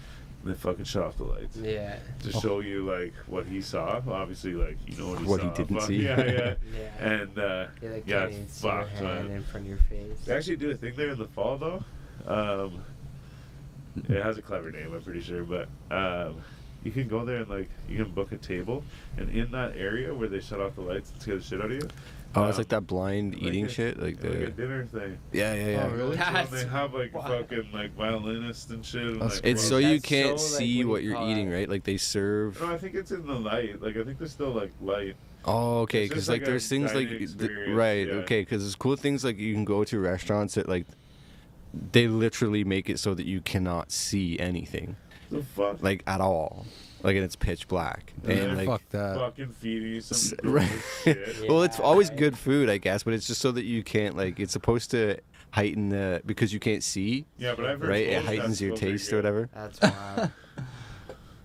they fucking shut off the lights Yeah. to Oh. show you like what he saw. Obviously, like you know what he What saw. he didn't but- see. Yeah, yeah. Yeah. And uh, You like yeah, can't it's see your fucked, hand man. in front of your face. They actually do a thing there in the fall though. Um, it has a clever name, I'm pretty sure, but um, you can go there and like you can book a table, and in that area where they shut off the lights and scare the shit out of you. Oh, it's um, like that blind like eating a- shit, like like a the dinner thing. yeah, yeah, yeah. Oh, really? So That's they have like wild. fucking like violinists and shit. And, like, It's so you can't so, see what what you you're call eating, right? Like they serve. No, I think it's in the light. Like I think there's still like light. Oh, okay. Because like, like there's things like th- right. yeah. Okay. Because there's cool things like you can go to restaurants that like they literally make it so that you cannot see anything The fuck. like at all. Like and it's pitch black Yeah, and like. Fuck that. fucking feed you some right. shit. well, it's always right. good food, I guess, but it's just so that you can't like. It's supposed to heighten the because you can't see, Yeah, but I've heard right? It Bulls heightens your testicles are taste or good. whatever. That's wild.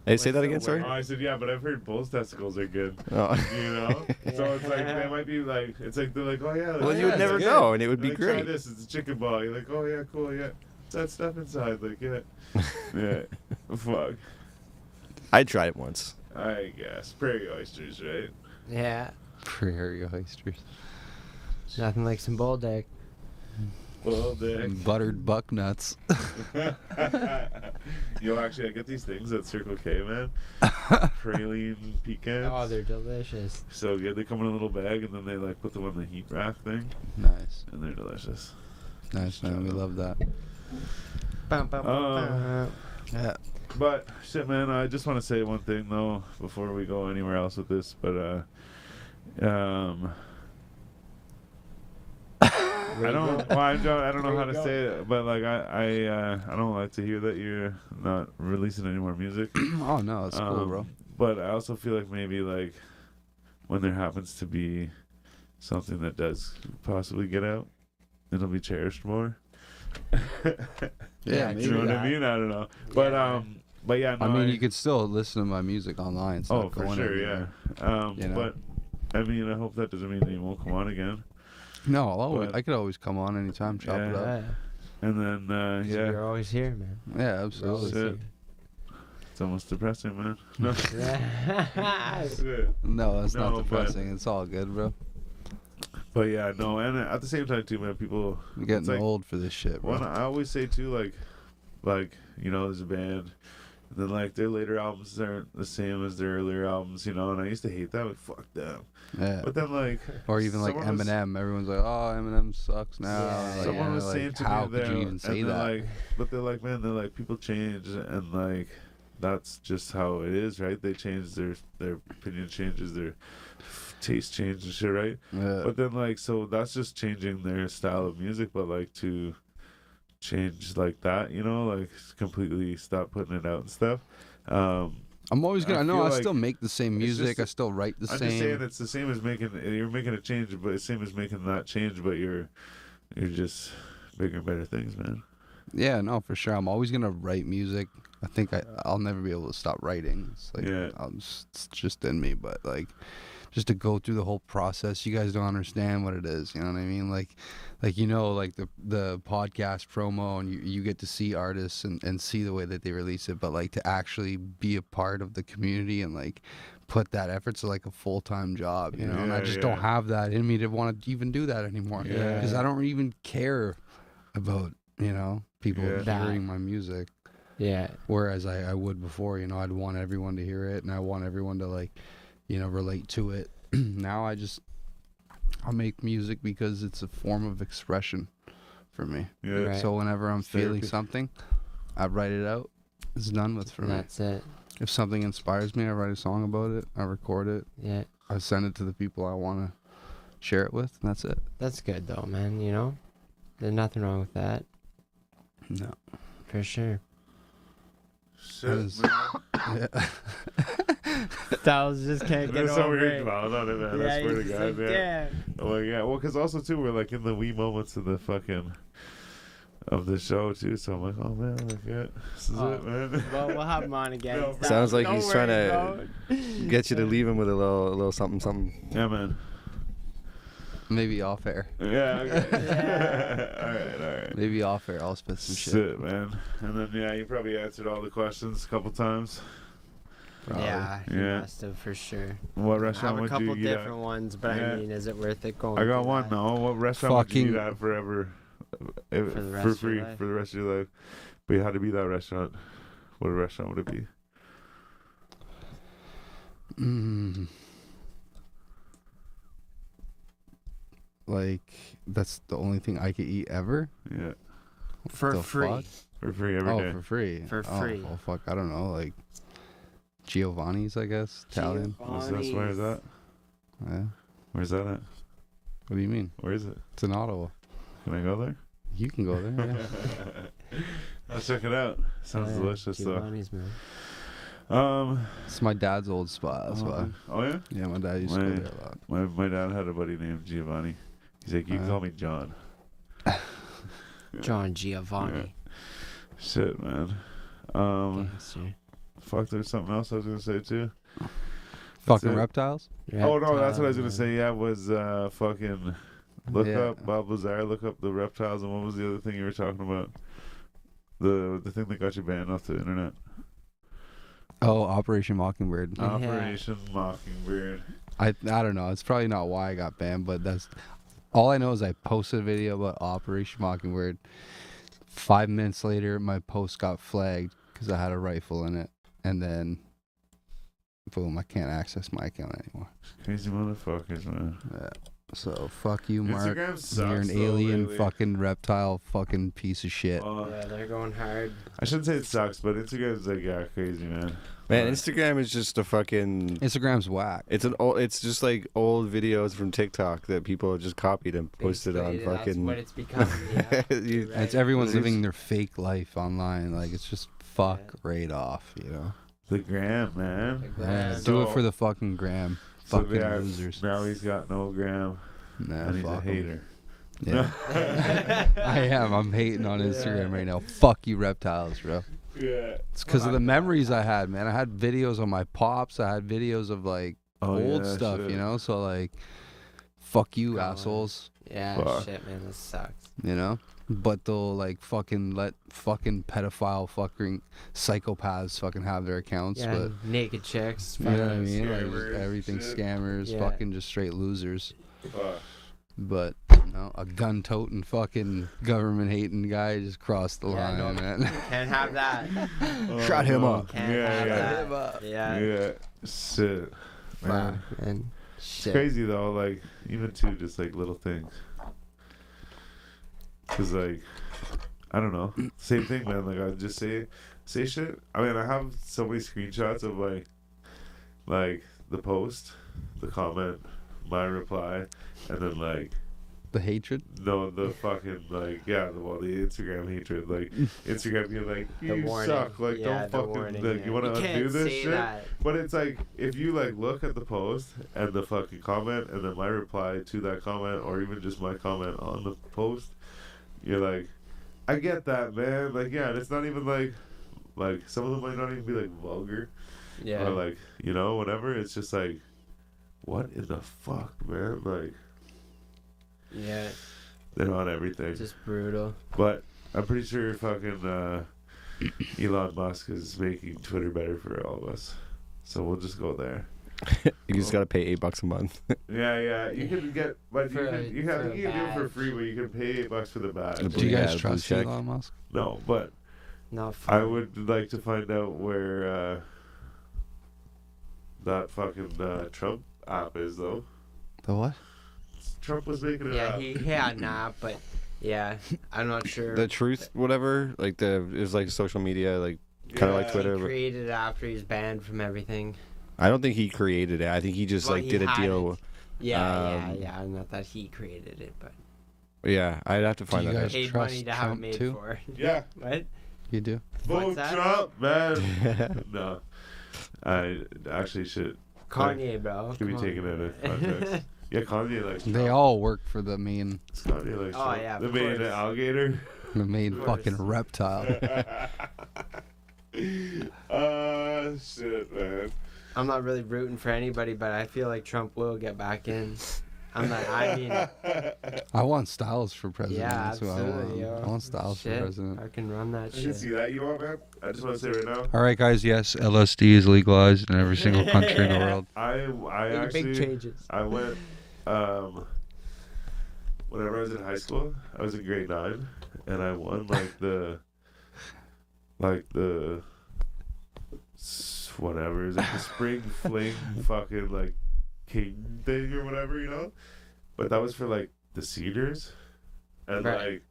Hey, say that again. Sorry. Oh, I said yeah, but I've heard bulls testicles are good. Oh. You know, so it's like they might be like it's like they're like oh yeah. well, like, you would yeah, never it's know, and it would be Like, Try great. this. It's a chicken ball. You're like oh yeah, cool, yeah. That stuff inside, like yeah, yeah. Fuck. I tried it once. I guess prairie oysters, right? yeah. Prairie oysters. Nothing like some bull dick. Full dick. Buttered buck nuts. Yo, actually, I get these things at Circle K, man. Praline pecans. Oh, they're delicious. so good. They come in a little bag, and then they like put them on the heat rack thing, nice. and they're delicious. Nice, man. We love that. Bum, bum, bum, bum. Yeah. But shit, man, I just want to say one thing though before we go anywhere else with this. But uh, um, I don't. Well, I don't. I don't know how to go? say it. But like, I, I, uh, I don't like to hear that you're not releasing any more music. oh no, it's cool, Um, bro. But I also feel like maybe like when there happens to be something that does possibly get out, it'll be cherished more. Yeah, you know what I mean? I don't know. But Yeah. um, but yeah, no, I mean, you could still listen to my music online. It's Oh, not for going sure, yeah. Um, You know? but I mean, I hope that doesn't mean that you won't come on again. No, I'll always, But- I could always come on anytime, chop it up. And then uh, 'Cause yeah, You're always here, man. Yeah, absolutely. always it's almost depressing, man. No, here. shit. No, it's No, not but- depressing. It's all good, bro. But yeah, no, and at the same time too, man, people. I'm getting like, old for this shit, bro. One, I always say too, like, like you know, there's a band, and then like their later albums aren't the same as their earlier albums, you know. And I used to hate that, like fuck them. yeah. But then like, Or even like someone was- Eminem. Everyone's like, "Oh, Eminem sucks now." Yeah, like, someone yeah, was like, saying to how me there, you even say that? like, but they're like, man, they're like people change, and like that's just how it is, right? They change their their opinion changes, their taste change and shit, right? yeah. But then like, so that's just changing their style of music, but like to change like that, you know, like completely stop putting it out and stuff. Um, I'm always gonna. I I know I like still make the same music. just- I still write the same. I'm just saying it's the same as making you're making a change, but it's same as making that change, but you're you're just bigger and better things, man. Yeah, no, for sure. I'm always gonna write music. I think I I'll never be able to stop writing. It's like Yeah. Just, it's just in me. But like, just to go through the whole process, you guys don't understand what it is. You know what I mean? Like, like you know, like the the podcast promo, and you you get to see artists and and see the way that they release it. But like to actually be a part of the community and like put that effort to like a full time job. You know, and I Yeah, just don't have that in me to want to even do that anymore. Yeah. Because I don't even care about you know people Yeah. Hearing my music yeah. whereas I, I would before you know i'd want everyone to hear it and i want everyone to like you know relate to it now i just i make music because it's a form of expression for me Yeah. Right. so whenever i'm It's feeling therapy. something i write it out it's done with for me That's it. if something inspires me i write a song about it i record it Yeah. i send it to the people i want to share it with and that's it That's good though, man. You know, there's nothing wrong with that no for sure. Shit, That is- man. yeah. Styles just can't get There's so over weird it. about it, man. I swear to God, like, man. "Damn." Oh my god. Well, because also too, we're like in the wee moments of the fucking of the show too. So I'm like, oh man, like, yeah, this is Oh, it, man. Well, we'll have him on again. No, Styles, Sounds like don't he's trying to bro. Get you to leave him with a little, a little something, something. yeah, man. maybe off air Yeah. Okay. Yeah. all right. All right. maybe off air i'll spit some shit Shit, man. And then yeah, you probably answered all the questions a couple times. Probably. Yeah, he Yeah. must have for sure. What restaurant I have restaurant a couple different at? ones, but Yeah. I mean, is it worth it going? I got one. that? No, what restaurant would you eat Fucking- at forever? If, For the rest for of your free life? for the rest of your life. But you had to be that restaurant. What restaurant would it be? Mm. Like that's the only thing I could eat ever. Yeah, For the free. fuck? for free every day. oh, for free. For Oh, free. Oh, fuck, I don't know. Like Giovanni's, I guess. Italian. What's that? Where is that? Yeah. Where's that at? What do you mean? Where is it? It's in Ottawa. Can I go there? You can go there. Yeah. I'll check it out. Sounds yeah, delicious though. Giovanni's, man. Um. it's my dad's old spot. That's why. Oh yeah. Yeah, my dad used to My- go there a lot. My my dad had a buddy named Giovanni. He's like, you can Uh. call me John. John Giovanni. Shit, man. Um. Gangster. Fuck. There's something else I was gonna say too. Fucking it. reptiles. Oh no, that's what I was gonna say. Yeah, was uh fucking look Yeah. up Bob Lazar, look up the reptiles, and what was the other thing you were talking about? The the thing that got you banned off the internet. Oh, Operation Mockingbird. Yeah. Operation Mockingbird. I I don't know. It's probably not why I got banned, but that's All I know is I posted a video about Operation Mockingbird. Five minutes later, my post got flagged because I had a rifle in it, and then, boom, I can't access my account anymore. Crazy motherfuckers, man. Yeah. So fuck you, Mark. Sucks. You're an though, alien, lately. fucking reptile, fucking piece of shit. Oh. Yeah, they're going hard. I shouldn't say it sucks, but Instagram's like yeah, crazy, man. Man, Instagram is just a fucking. Instagram's whack. It's an old. It's just like old videos from TikTok that people have just copied and posted on fucking. That's what it's become. Yeah. You- Right. It's everyone's Lose- living their fake life online. Like it's just fuck Yeah. right off, you know. the gram, man. Like, Yeah, man, do it for the fucking gram. So Fucking yeah, losers. Now he's got no gram, Nah, and he's a fuck 'em. hater. Yeah. I am. I'm hating on Instagram right now. Fuck you, reptiles, bro. yeah. It's because of the memories I had, man. I had videos on my pops. I had videos of like Oh, old yeah, stuff, shit. you know. So like, fuck you, God. assholes. yeah, Fuck. shit, man, this sucks. You know. But they'll like fucking let fucking pedophile fucking psychopaths fucking have their accounts. Yeah, But naked chicks. you know what I mean? Like scammers just everything shit. scammers, Yeah. fucking just straight losers. Fuck. But no, a gun toting fucking government hating guy just crossed the Yeah, line, no. man. Can't have that. Oh, Shut him no. up. Can't yeah, have yeah. that. Yeah. Yeah. Shit. Man. Fuck, man. It's Shit. crazy though, like even too, just like little things. Cause like, I don't know, same thing, man. Like I just say, say shit. I mean, I have so many screenshots of like, like the post, the comment, my reply, and then like, the hatred. no, the fucking like, yeah, the well, the Instagram hatred, like Instagram being like, The you warning. suck, like yeah, don't the fucking, warning, like yeah. you want to can't undo this shit. That. But it's like if you like look at the post and the fucking comment and then my reply to that comment or even just my comment on the post, you're like, I get that, man. Like, yeah, and it's not even like, like some of them might not even be like vulgar Yeah. or like you know whatever. It's just like, what in the fuck, man? Like yeah. they're on everything. Just brutal. But I'm pretty sure fucking uh, Elon Musk is making Twitter better for all of us. So we'll just go there. You just gotta pay eight bucks a month. Yeah, yeah. You can get, but For you a- can, you, have, for a you can do it for badge. free, but you can pay eight bucks for the badge. Do you Yeah, guys blue trust check. Elon Musk? No, but Not I would like to find out where uh, that fucking uh, Trump app is, though. The what? Trump was making it Yeah, up. he had nah, but yeah, I'm not sure. the truth, whatever, like the it was like social media, like kinda like Yeah. Twitter. he but- created it after he was banned from everything. I don't think he created it. I think he just Well, like he did a deal. it. Yeah, Um, yeah, yeah. Not that he created it, but Yeah, I'd have to find you that. guys out. paid trust money to have it Trump made too? for. Yeah. what? You do? Vote What's? Trump, man. no. I actually should, Kanye, bro. should be taken out of context. yeah, Kanye likes They all work for the main, Kanye likes Oh, Trump. yeah, of The main course. alligator. the main fucking reptile. Ah, shit, man. I'm not really rooting for anybody, but I feel like Trump will get back in. I'm not. I mean, I want Styles for president. yeah, That's who I absolutely. want. I want Styles Shit, for president. I can run that I can shit. see that. You know what, man? I just want to say right now. All right, guys. Yes, LSD is legalized in every single country in the world. I I Big, actually big changes. I went um whenever I was in high school, I was in grade nine and I won like the like the s- whatever, it's like the spring fling fucking like king thing or whatever, you know? But that was for like the cedars. And Right. like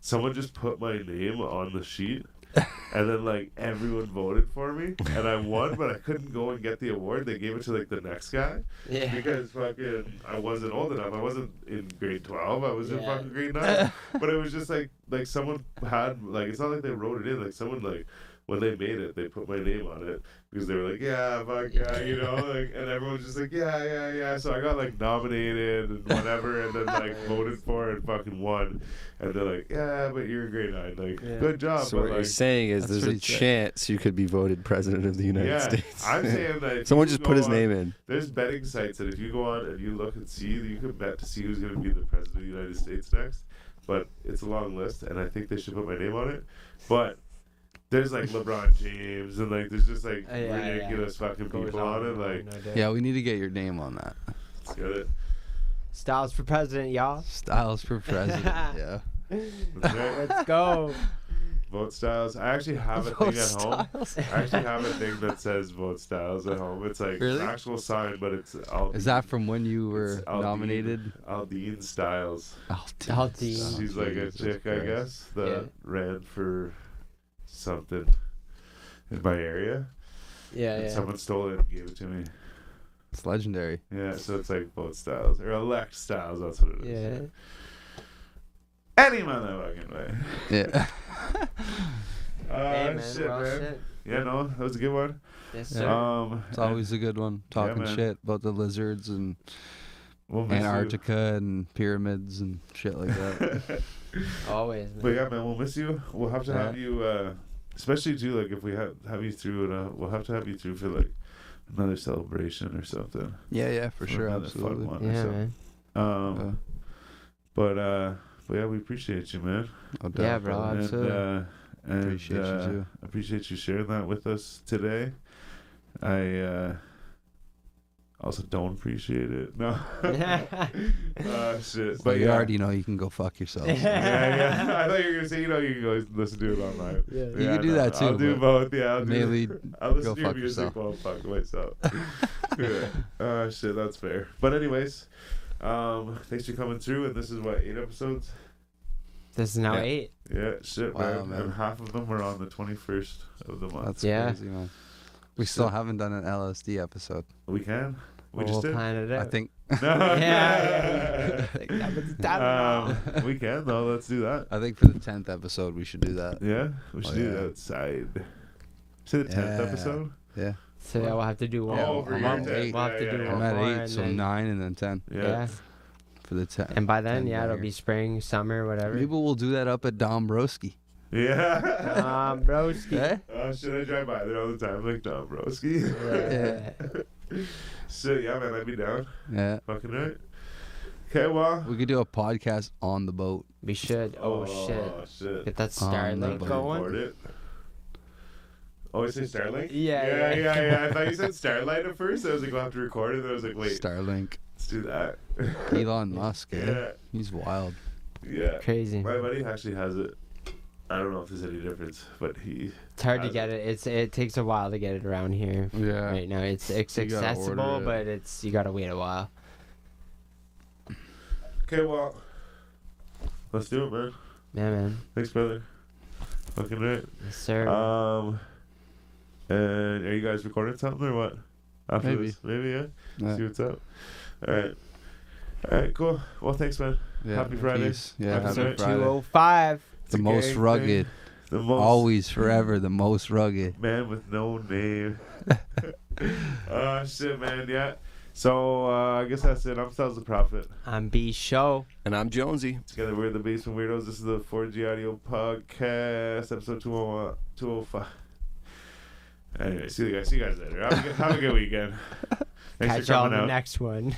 someone just put my name on the sheet and then like everyone voted for me and I won but I couldn't go and get the award. They gave it to like the next guy Yeah. because fucking I wasn't old enough. I wasn't in grade twelve. I was in fucking grade nine. but it was just like like someone had like it's not like they wrote it in. Like someone like when they made it, they put my name on it because they were like, yeah, fuck yeah, you know, like, and everyone was just like, yeah, yeah, yeah. So I got like nominated and whatever, and then like voted for and fucking won. And they're like, yeah, but you're a grade nine. Like, Yeah. good job. So but what you're saying is there's a he said. chance you could be voted president of the United yeah, States. I'm saying that Someone just put his on- name in. There's betting sites that if you go on and you look and see, you can bet to see who's going to be the president of the United States next. But it's a long list, and I think they should put my name on it. But there's like LeBron James, and like there's just like Uh, yeah, yeah. ridiculous fucking Goes people on it. Like, no. Yeah, we need to get your name on that. let's get it. Styles for president, y'all. Styles for president. yeah. That's right. Let's go. Vote Styles. I actually have a Vote thing at home. I actually have a thing that says Vote Styles at home. It's like Really? an actual sign, but it's Aldine. Is that from when you were It's Aldine- nominated? Aldine Styles. Aldine. Aldine. She's like a chick, I guess, that Yeah. ran for something in my area. Yeah, and yeah. someone stole it and gave it to me. It's legendary. Yeah, so it's like both Styles or elect Styles. That's what it is. Yeah. Any motherfucking way. Yeah. Uh, Hey, man, shit, well man. said. Yeah, no, that was a good one. Yes, sir. Um, It's always a good one. Talking man. shit about the lizards and we'll miss you. Antarctica and pyramids and shit like that. Always, man. But yeah, man, we'll miss you. We'll have to have you, uh, especially too, like if we have have you through it, uh, we'll have to have you through for like another celebration or something. yeah, yeah, for sure, another fun absolutely. one or yeah, something. man. Um, Uh, but uh, but yeah, we appreciate you, man. no Yeah, bro, brother. Absolutely. Uh, and, Appreciate you uh, too. Appreciate you sharing that with us today. I uh, also don't appreciate it. No. uh, shit. But But you yeah. already know you can go fuck yourself. yeah, yeah. I thought you were gonna say, you know, you can go listen to it online. Yeah. You can do that too. I'll do both. Yeah, I'll do. mainly I'll listen go to your fuck music yourself. while fuck myself. yeah. Uh, shit, that's fair. But anyways, um, thanks for coming through. And this is what eight episodes. This is now Yeah. eight. Yeah, shit, Wow, man. man. And half of them were on the twenty first of the month. That's Yeah. crazy, man. We still haven't done an LSD episode. we can. We just we'll did. plan it out. I think. No. Yeah. Like, that was done um, we can though. Let's do that. I think for the tenth episode we should do that. Yeah, we should Oh, do yeah. that side. Say the tenth Yeah. episode. Yeah. So yeah, we'll have to do one. Oh, more. for I'm your eight. We'll have to Yeah, do yeah, one I'm at eight, so then- nine and then ten Yeah. Yeah. for the ten. And by then, yeah, it'll be spring, summer, whatever. Maybe we'll do that up at Dombrowski. Yeah. Broski. Eh? Oh shit! I drive by there all the time, like no, broski. Yeah. Shit, yeah, man, I'd be down. Yeah. Fucking right. Okay, well. We could do a podcast on the boat. We should. Oh, shit. shit. Get that On the Starlink boat. going. Record it. Oh, you say Starlink? Yeah, yeah, yeah. yeah, yeah. I thought you said Starlight at first. I was like, we'll have to record it. And I was like, wait, Starlink. let's do that. Elon Musk. Eh? yeah, He's wild. yeah. Crazy. My buddy actually has it. I don't know if there's any difference, but he. It's hard to get it. It's it takes a while to get it around here. Yeah. Right now, it's it's You gotta accessible, order it. but it's you gotta wait a while. Okay, well, let's do it, man. Yeah, man. Thanks, brother. Fucking right. Yes, sir. Um, and are you guys recording something or what? After Maybe. this? Maybe, yeah. Yeah. See what's up. All right. All right, cool. Well, thanks, man. Yeah. Happy Friday. Peace. Yeah. Happy Happy Friday. Two Friday. oh five. The most gang rugged. Thing. The most Always, forever, the most rugged. man with no name. uh shit, man. Yeah. So uh, I guess that's it. I'm Styles the Prophet. I'm B Show. And I'm Jonesy. Together we're the Basement Weirdos. This is the 4G Audio Podcast, episode 201, 205. Anyway, see you guys. See you guys later. Have a good, have a good weekend. Thanks Catch for y'all coming in the out. next one.